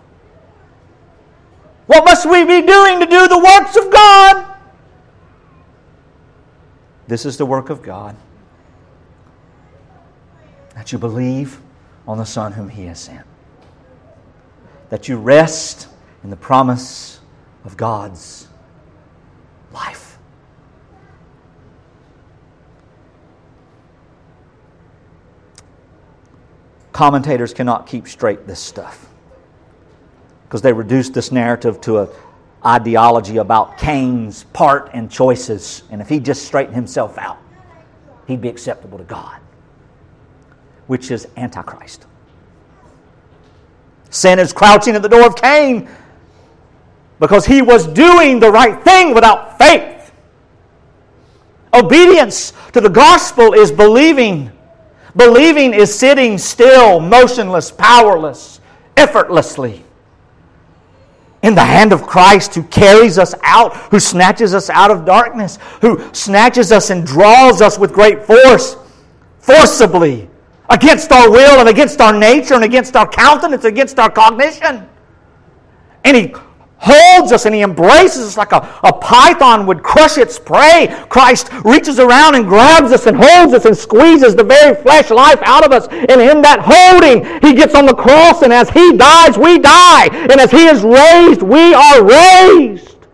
What must we be doing to do the works of God? This is the work of God that you believe on the Son whom He has sent, that you rest in the promise of God's life. Commentators cannot keep straight this stuff because they reduce this narrative to an ideology about Cain's part and choices. And if he just straightened himself out, he'd be acceptable to God, which is Antichrist. Sin is crouching at the door of Cain because he was doing the right thing without faith. Obedience to the gospel is believing Believing is sitting still, motionless, powerless, effortlessly in the hand of Christ who carries us out, who snatches us out of darkness, who snatches us and draws us with great force, forcibly, against our will and against our nature and against our countenance, against our cognition. And He holds us and he embraces us like a, a python would crush its prey. Christ reaches around and grabs us and holds us and squeezes the very flesh life out of us. And in that holding, he gets on the cross, and as he dies, we die. And as he is raised, we are raised.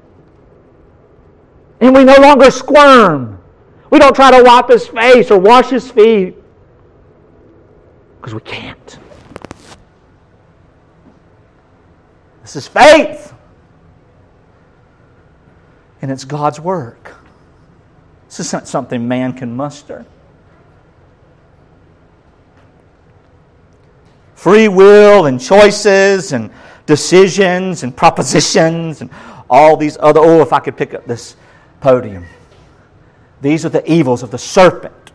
And we no longer squirm. We don't try to wipe his face or wash his feet because we can't. This is faith and it's God's work. This isn't something man can muster. Free will and choices and decisions and propositions and all these other. Oh, if I could pick up this podium. These are the evils of the serpent,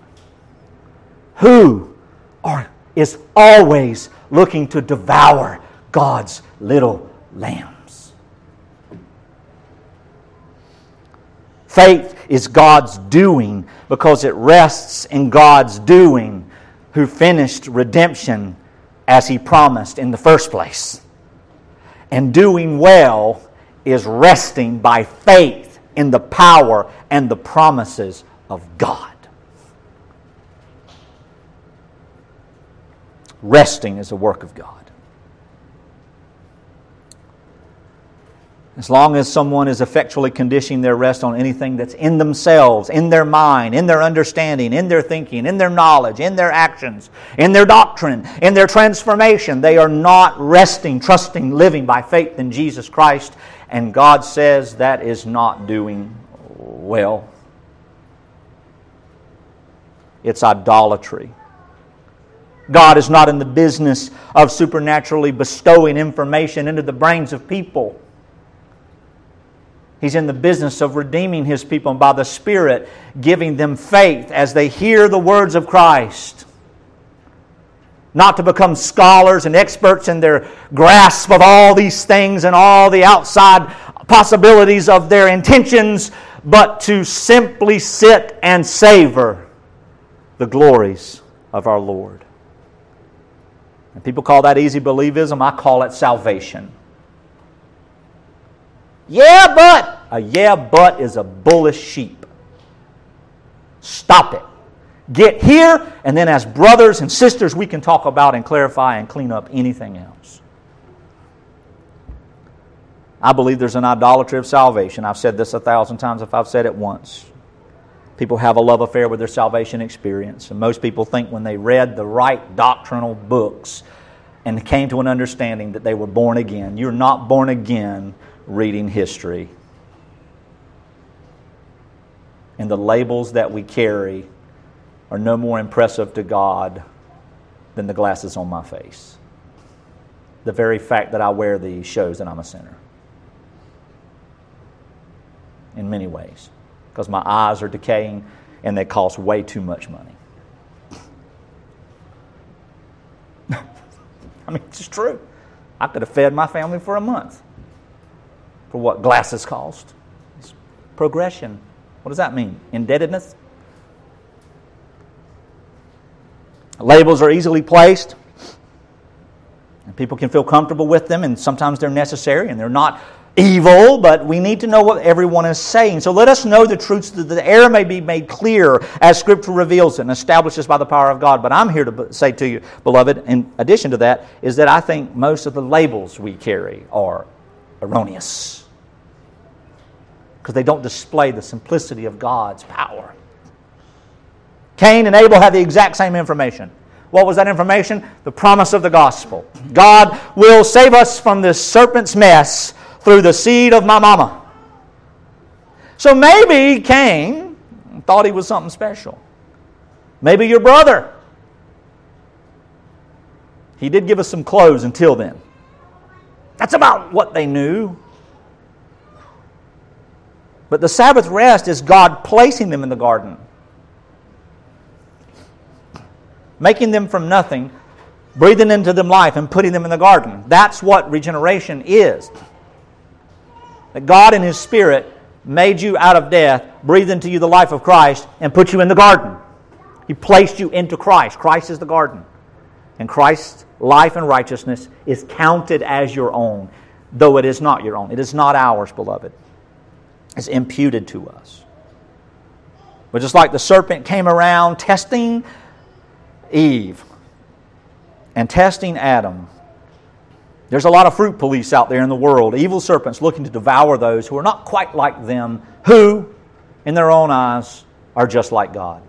who are, is always looking to devour God's little lamb. Faith is God's doing because it rests in God's doing who finished redemption as He promised in the first place. And doing well is resting by faith in the power and the promises of God. Resting is a work of God. As long as someone is effectually conditioning their rest on anything that's in themselves, in their mind, in their understanding, in their thinking, in their knowledge, in their actions, in their doctrine, in their transformation, they are not resting, trusting, living by faith in Jesus Christ. And God says that is not doing well. It's idolatry. God is not in the business of supernaturally bestowing information into the brains of people. He's in the business of redeeming his people and by the Spirit giving them faith as they hear the words of Christ. Not to become scholars and experts in their grasp of all these things and all the outside possibilities of their intentions, but to simply sit and savor the glories of our Lord. And people call that easy believism. I call it salvation. Yeah, but. A yeah, but is a bullish sheep. Stop it. Get here, and then as brothers and sisters, we can talk about and clarify and clean up anything else. I believe there's an idolatry of salvation. I've said this a thousand times if I've said it once. People have a love affair with their salvation experience. And most people think when they read the right doctrinal books and came to an understanding that they were born again. You're not born again reading history. And the labels that we carry are no more impressive to God than the glasses on my face. The very fact that I wear these shows that I'm a sinner. In many ways. Because my eyes are decaying and they cost way too much money. [laughs] I mean, it's true. I could have fed my family for a month for what glasses cost. It's progression. What does that mean? Indebtedness? Labels are easily placed, and people can feel comfortable with them, and sometimes they're necessary, and they're not evil, but we need to know what everyone is saying. So let us know the truths that the error may be made clear as Scripture reveals it and establishes by the power of God. But I'm here to say to you, beloved, in addition to that, is that I think most of the labels we carry are erroneous because they don't display the simplicity of God's power. Cain and Abel had the exact same information. What was that information? The promise of the gospel. God will save us from this serpent's mess through the seed of my mama. So maybe Cain thought he was something special. Maybe your brother. He did give us some clothes until then. That's about what they knew. But the Sabbath rest is God placing them in the garden, making them from nothing, breathing into them life, and putting them in the garden. That's what regeneration is. That God in His Spirit made you out of death, breathed into you the life of Christ, and put you in the garden. He placed you into Christ. Christ is the garden. And Christ's life and righteousness is counted as your own, though it is not your own. It is not ours, beloved It's imputed to us. But just like the serpent came around testing Eve and testing Adam, there's a lot of fruit police out there in the world, evil serpents looking to devour those who are not quite like them, who, in their own eyes, are just like God.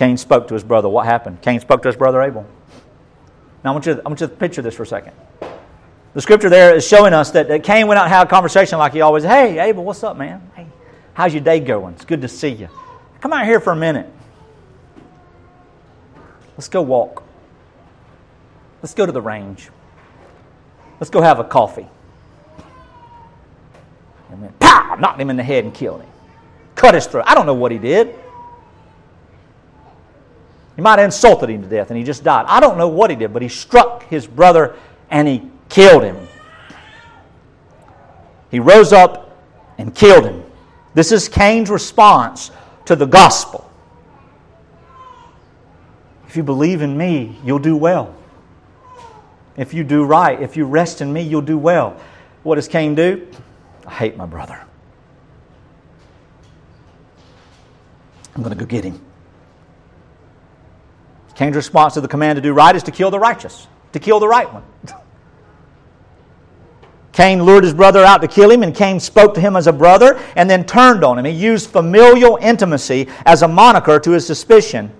Cain spoke to his brother. What happened? Cain spoke to his brother Abel. Now, I want you to, I want you to picture this for a second. The scripture there is showing us that, that Cain went out and had a conversation like he always, hey, Abel, what's up, man? Hey, how's your day going? It's good to see you. Come out here for a minute. Let's go walk. Let's go to the range. Let's go have a coffee. And then, pow, knocked him in the head and killed him. Cut his throat. I don't know what he did. He might have insulted him to death and he just died. I don't know what he did, but he struck his brother and he killed him. He rose up and killed him. This is Cain's response to the gospel. If you believe in me, you'll do well. If you do right, if you rest in me, you'll do well. What does Cain do? I hate my brother. I'm going to go get him. Cain's response to the command to do right is to kill the righteous, to kill the right one. [laughs] Cain lured his brother out to kill him, and Cain spoke to him as a brother and then turned on him. He used familial intimacy as a moniker to his suspicion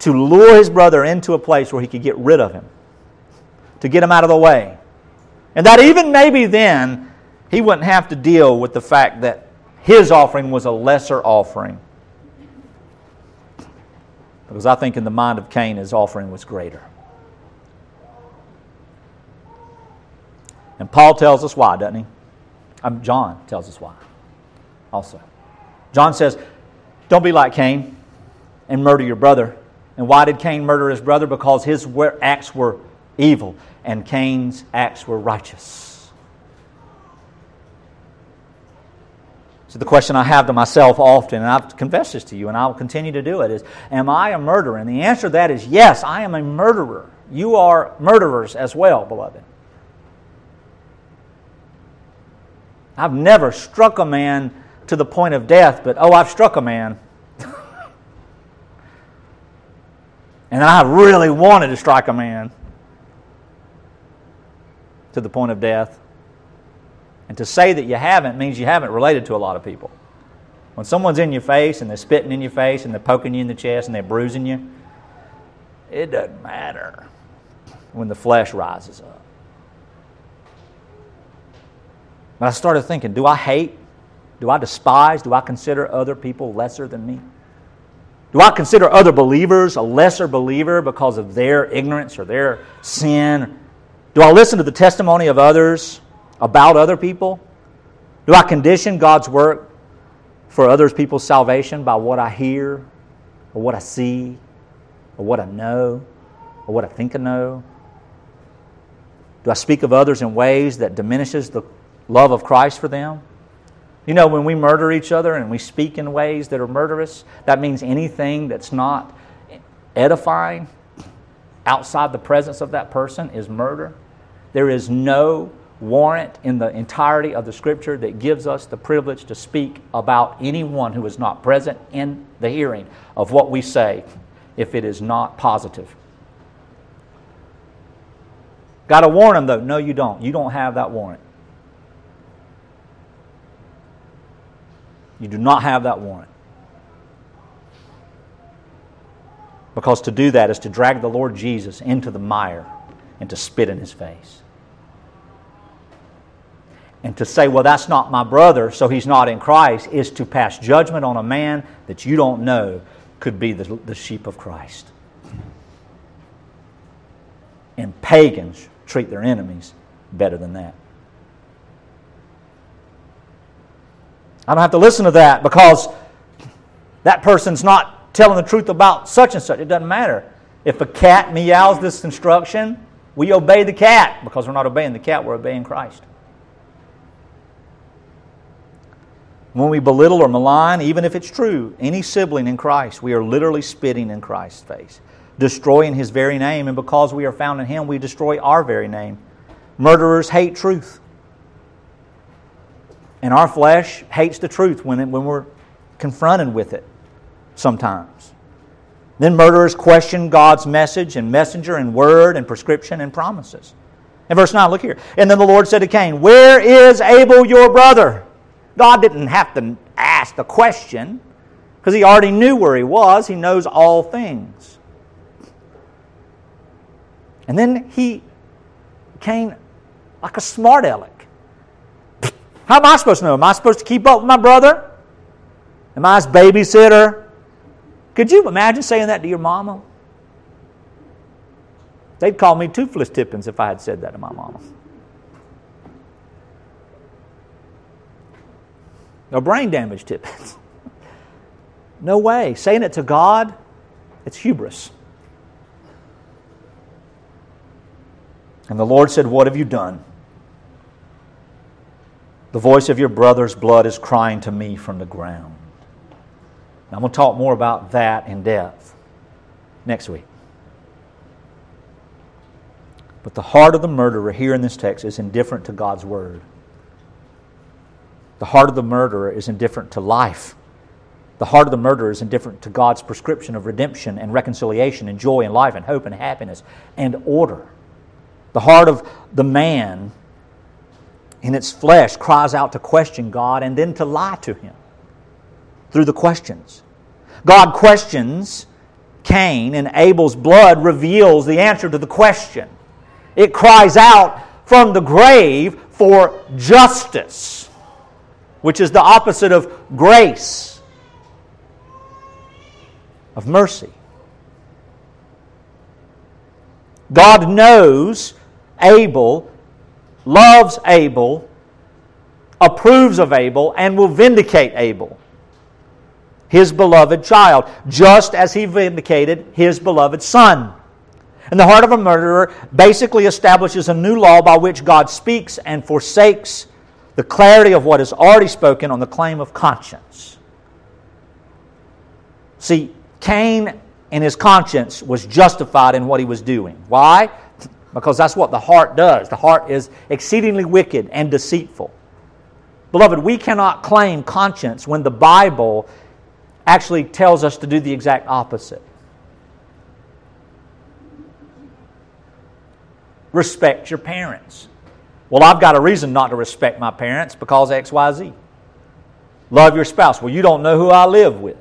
to lure his brother into a place where he could get rid of him, to get him out of the way. And that even maybe then, he wouldn't have to deal with the fact that his offering was a lesser offering. Because I think in the mind of Cain, his offering was greater. And Paul tells us why, doesn't he? Um, John tells us why also. John says, Don't be like Cain and murder your brother. And why did Cain murder his brother? Because his acts were evil and Cain's acts were righteous. So, the question I have to myself often, and I've confessed this to you, and I'll continue to do it, is Am I a murderer? And the answer to that is yes, I am a murderer. You are murderers as well, beloved. I've never struck a man to the point of death, but oh, I've struck a man. [laughs] and I really wanted to strike a man to the point of death. And to say that you haven't means you haven't related to a lot of people. When someone's in your face and they're spitting in your face and they're poking you in the chest and they're bruising you, it doesn't matter when the flesh rises up. But I started thinking do I hate? Do I despise? Do I consider other people lesser than me? Do I consider other believers a lesser believer because of their ignorance or their sin? Do I listen to the testimony of others about other people? Do I condition God's work for others people's salvation by what I hear or what I see or what I know or what I think I know? Do I speak of others in ways that diminishes the love of Christ for them. You know, when we murder each other and we speak in ways that are murderous, that means anything that's not edifying outside the presence of that person is murder. There is no warrant in the entirety of the Scripture that gives us the privilege to speak about anyone who is not present in the hearing of what we say if it is not positive. Got to warn them, though. No, you don't. You don't have that warrant. You do not have that warrant. Because to do that is to drag the Lord Jesus into the mire and to spit in his face. And to say, well, that's not my brother, so he's not in Christ, is to pass judgment on a man that you don't know could be the, the sheep of Christ. And pagans treat their enemies better than that. I don't have to listen to that because that person's not telling the truth about such and such. It doesn't matter. If a cat meows this instruction, we obey the cat because we're not obeying the cat, we're obeying Christ. When we belittle or malign, even if it's true, any sibling in Christ, we are literally spitting in Christ's face, destroying his very name, and because we are found in him, we destroy our very name. Murderers hate truth. And our flesh hates the truth when, it, when we're confronted with it sometimes. Then murderers question God's message and messenger and word and prescription and promises. In verse 9, look here. And then the Lord said to Cain, Where is Abel your brother? God didn't have to ask the question because he already knew where he was. He knows all things. And then he, Cain, like a smart aleck, how am I supposed to know? Am I supposed to keep up with my brother? Am I his babysitter? Could you imagine saying that to your mama? They'd call me toothless tippins if I had said that to my mama. No brain damage tippins. [laughs] no way. Saying it to God, it's hubris. And the Lord said, What have you done? The voice of your brother's blood is crying to me from the ground. Now, I'm going to talk more about that in depth next week. But the heart of the murderer here in this text is indifferent to God's word. The heart of the murderer is indifferent to life. The heart of the murderer is indifferent to God's prescription of redemption and reconciliation and joy and life and hope and happiness and order. The heart of the man in its flesh cries out to question God and then to lie to him through the questions. God questions Cain, and Abel's blood reveals the answer to the question. It cries out from the grave for justice, which is the opposite of grace, of mercy. God knows Abel, loves Abel, approves of Abel, and will vindicate Abel, his beloved child, just as he vindicated his beloved son. And the heart of a murderer basically establishes a new law by which God speaks and forsakes the clarity of what is already spoken on the claim of conscience. See, Cain and his conscience was justified in what he was doing. Why? Because that's what the heart does. The heart is exceedingly wicked and deceitful. Beloved, we cannot claim conscience when the Bible actually tells us to do the exact opposite. Respect your parents. Well, I've got a reason not to respect my parents because XYZ. Love your spouse. Well, you don't know who I live with.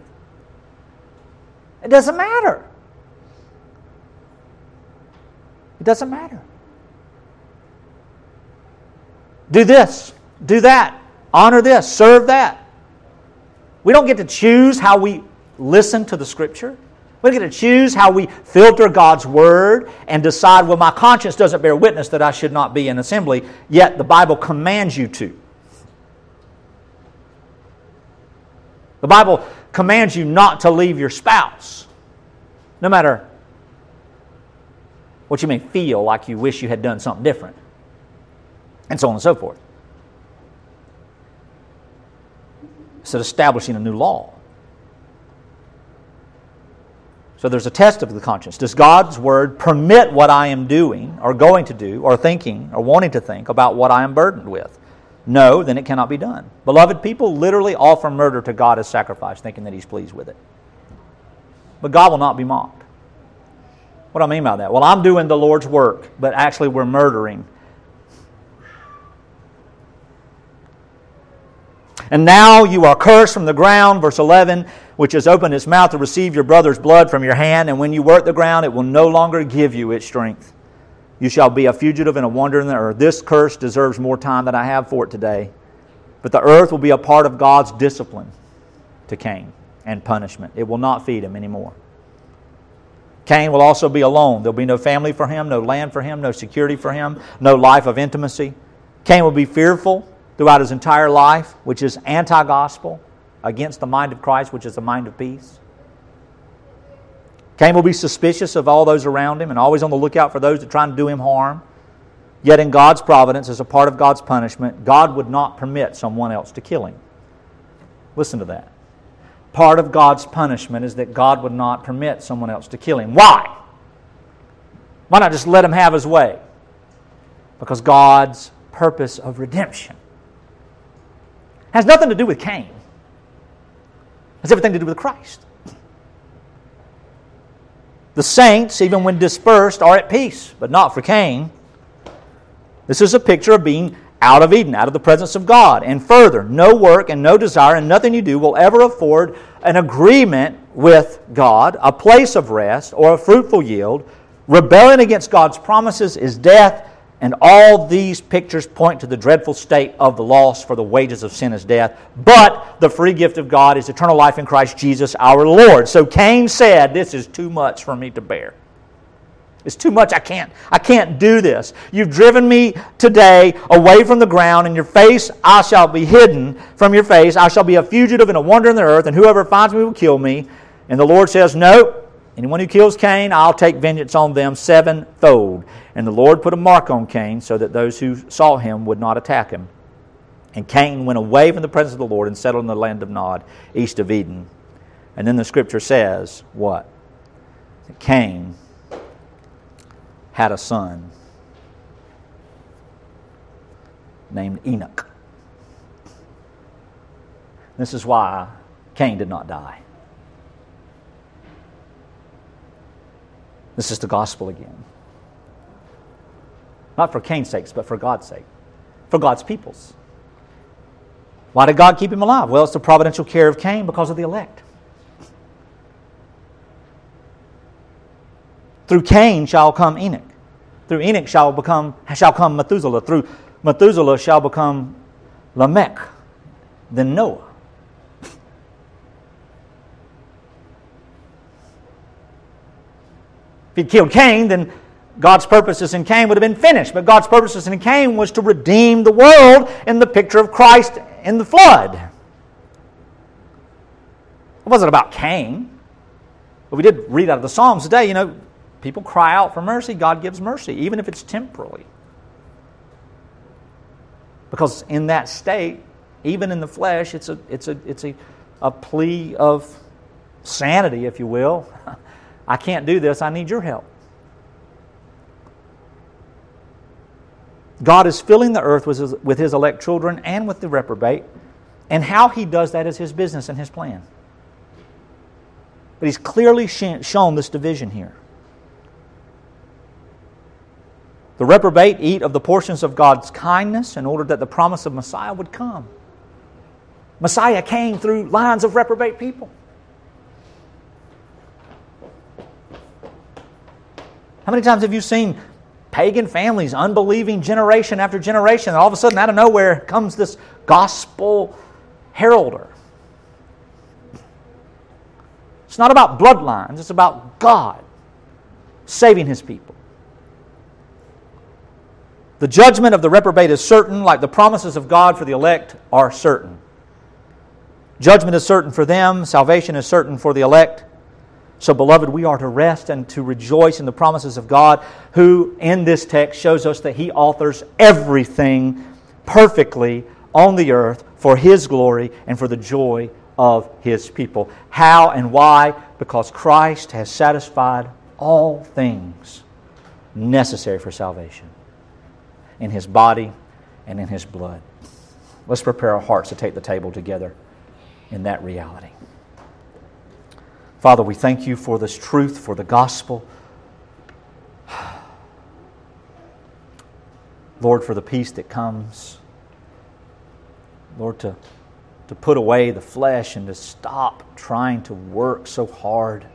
It doesn't matter. It doesn't matter. Do this, do that, honor this, serve that. We don't get to choose how we listen to the Scripture. We get to choose how we filter God's Word and decide, well, my conscience doesn't bear witness that I should not be in assembly, yet the Bible commands you to. The Bible commands you not to leave your spouse, no matter what you may feel like you wish you had done something different, and so on and so forth. So, establishing a new law. So there's a test of the conscience. Does God's word permit what I am doing, or going to do, or thinking, or wanting to think about what I am burdened with? No, then it cannot be done. Beloved, people literally offer murder to God as sacrifice, thinking that He's pleased with it. But God will not be mocked. What do I mean by that? Well, I'm doing the Lord's work, but actually we're murdering. And now you are cursed from the ground, verse 11 which has opened its mouth to receive your brother's blood from your hand, and when you work the ground, it will no longer give you its strength. You shall be a fugitive and a wanderer in the earth. This curse deserves more time than I have for it today. But the earth will be a part of God's discipline to Cain and punishment. It will not feed him anymore. Cain will also be alone. There'll be no family for him, no land for him, no security for him, no life of intimacy. Cain will be fearful throughout his entire life, which is anti gospel against the mind of Christ, which is the mind of peace. Cain will be suspicious of all those around him and always on the lookout for those that try to do him harm. Yet, in God's providence, as a part of God's punishment, God would not permit someone else to kill him. Listen to that. Part of God's punishment is that God would not permit someone else to kill him. Why? Why not just let him have his way? Because God's purpose of redemption has nothing to do with Cain has everything to do with Christ. The saints, even when dispersed, are at peace, but not for Cain. This is a picture of being out of Eden, out of the presence of God. And further, no work and no desire and nothing you do will ever afford an agreement with God, a place of rest, or a fruitful yield. Rebellion against God's promises is death, and all these pictures point to the dreadful state of the loss, for the wages of sin is death. But the free gift of God is eternal life in Christ Jesus our Lord. So Cain said, This is too much for me to bear. It's too much. I can't. I can't do this. You've driven me today away from the ground. and your face I shall be hidden from your face. I shall be a fugitive and a wanderer in the earth, and whoever finds me will kill me. And the Lord says, No, anyone who kills Cain, I'll take vengeance on them sevenfold. And the Lord put a mark on Cain so that those who saw him would not attack him. And Cain went away from the presence of the Lord and settled in the land of Nod, east of Eden. And then the scripture says, what? Cain had a son named Enoch. This is why Cain did not die. This is the gospel again. Not for Cain's sake, but for God's sake. for God's peoples. Why did God keep him alive? Well, it's the providential care of Cain because of the elect. Through Cain shall come Enoch. Through Enoch shall become shall come Methuselah. Through Methuselah shall become Lamech, then Noah. If he'd killed Cain, then God's purposes in Cain would have been finished. But God's purposes in Cain was to redeem the world in the picture of Christ in the flood. It wasn't about Cain. But we did read out of the Psalms today, you know, people cry out for mercy, God gives mercy, even if it's temporally. Because in that state, even in the flesh, it's a, it's a, it's a, a plea of sanity, if you will. [laughs] I can't do this, I need your help. God is filling the earth with his, with his elect children and with the reprobate, and how he does that is his business and his plan. But he's clearly shown this division here. The reprobate eat of the portions of God's kindness in order that the promise of Messiah would come. Messiah came through lines of reprobate people. How many times have you seen pagan families, unbelieving generation after generation, and all of a sudden, out of nowhere, comes this gospel heralder? It's not about bloodlines, it's about God saving his people. The judgment of the reprobate is certain, like the promises of God for the elect are certain. Judgment is certain for them, salvation is certain for the elect. So, beloved, we are to rest and to rejoice in the promises of God, who in this text shows us that He authors everything perfectly on the earth for His glory and for the joy of His people. How and why? Because Christ has satisfied all things necessary for salvation in His body and in His blood. Let's prepare our hearts to take the table together in that reality. Father, we thank you for this truth, for the gospel. [sighs] Lord, for the peace that comes. Lord, to, to put away the flesh and to stop trying to work so hard.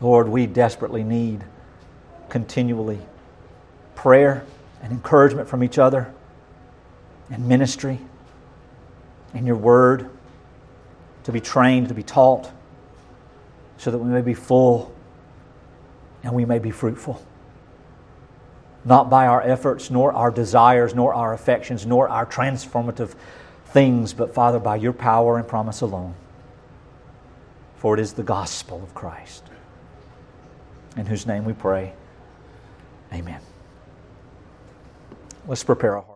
Lord, we desperately need continually prayer and encouragement from each other and ministry and your word to be trained, to be taught, so that we may be full and we may be fruitful. Not by our efforts, nor our desires, nor our affections, nor our transformative things, but Father, by your power and promise alone. For it is the gospel of Christ, in whose name we pray. Amen. Let's prepare our hearts.